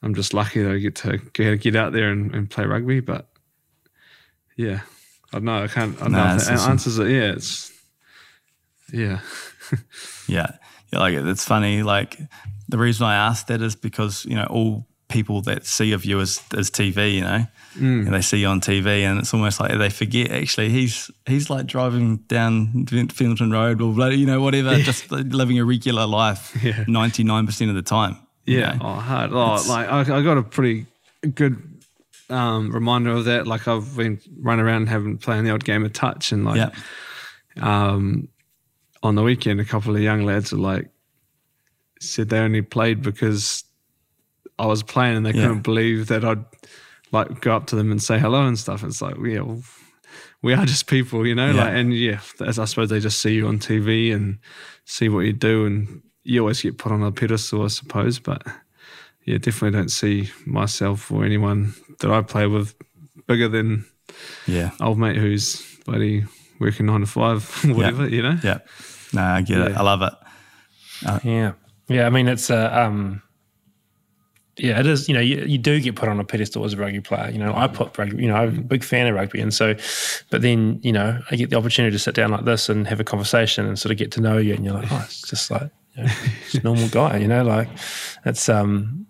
I'm just lucky that I get to get, get out there and, and play rugby. But yeah, I don't know. I can't. I don't nah, know if answers it. Yeah, it's yeah, [LAUGHS] yeah. Yeah, like it's funny. Like the reason I asked that is because you know all people that see of you as, as TV, you know, mm. and they see you on TV, and it's almost like they forget actually he's he's like driving down Fendalton Road or you know whatever, yeah. just living a regular life [LAUGHS] ninety nine percent of the time. Yeah, you know? oh, hard. Oh, like I, I, got a pretty good um, reminder of that. Like I've been running around having playing the old game of touch, and like, um, on the weekend, a couple of young lads are like said they only played because I was playing and they yeah. couldn't believe that I'd like go up to them and say hello and stuff. It's like, yeah, well, we are just people, you know, yeah. like, and yeah, as I suppose they just see you on TV and see what you do and you always get put on a pedestal, I suppose. But yeah, definitely don't see myself or anyone that I play with bigger than Yeah. old mate who's bloody working nine to five, [LAUGHS] whatever, you know? Yeah. No, I get it. I love it. Yeah, yeah. I mean, it's a um, yeah, it is. You know, you, you do get put on a pedestal as a rugby player. You know, I put rugby. You know, I'm a big fan of rugby, and so, but then you know, I get the opportunity to sit down like this and have a conversation and sort of get to know you, and you're like, oh, it's just like you know, just normal guy. You know, like it's um.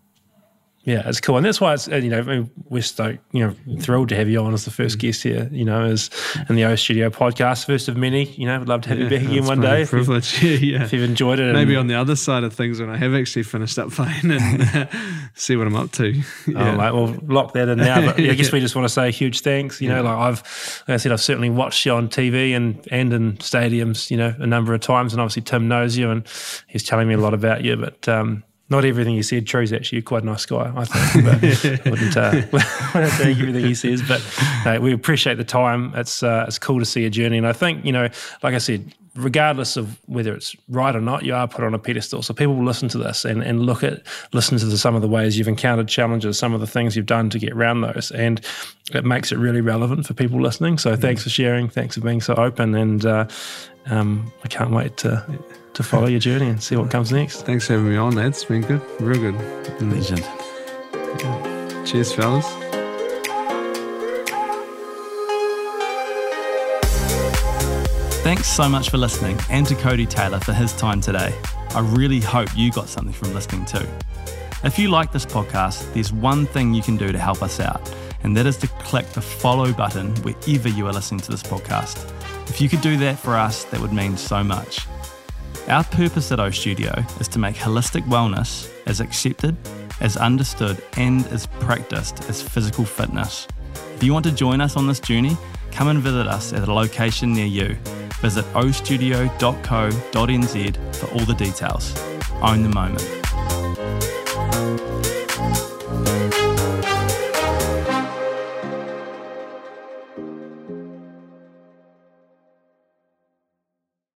Yeah, it's cool, and that's why it's uh, you know I mean, we're stoked, you know, thrilled to have you on as the first guest here. You know, as in the O Studio podcast, first of many. You know, would love to have you back again one day if privilege. [LAUGHS] Yeah, yeah. if you've enjoyed it. Maybe on the other side of things when I have actually finished up [LAUGHS] playing and [LAUGHS] see what I'm up to. Oh, Yeah. mate, well, lock that in now. But yeah, I guess we just want to say huge thanks. You know, like I've, like I said, I've certainly watched you on TV and and in stadiums, you know, a number of times. And obviously, Tim knows you, and he's telling me a lot about you. But um, not everything you said true. He's actually quite a nice guy, I think. But [LAUGHS] wouldn't, uh, [LAUGHS] wouldn't take everything he says. But no, we appreciate the time. It's uh, it's cool to see a journey, and I think you know, like I said. Regardless of whether it's right or not, you are put on a pedestal. So people will listen to this and, and look at, listen to the, some of the ways you've encountered challenges, some of the things you've done to get around those. And it makes it really relevant for people listening. So thanks for sharing. Thanks for being so open. And uh, um, I can't wait to, to follow your journey and see what comes next. Thanks for having me on, lads. It's been good. Real good. Mm. Legend. Cheers, fellas. Thanks so much for listening and to Codie Taylor for his time today. I really hope you got something from listening too. If you like this podcast, there's one thing you can do to help us out, and that is to click the follow button wherever you are listening to this podcast. If you could do that for us, that would mean so much. Our purpose at O Studio is to make holistic wellness as accepted, as understood, and as practiced as physical fitness. If you want to join us on this journey, come and visit us at a location near you. Visit ostudio.co.nz for all the details. Own the moment.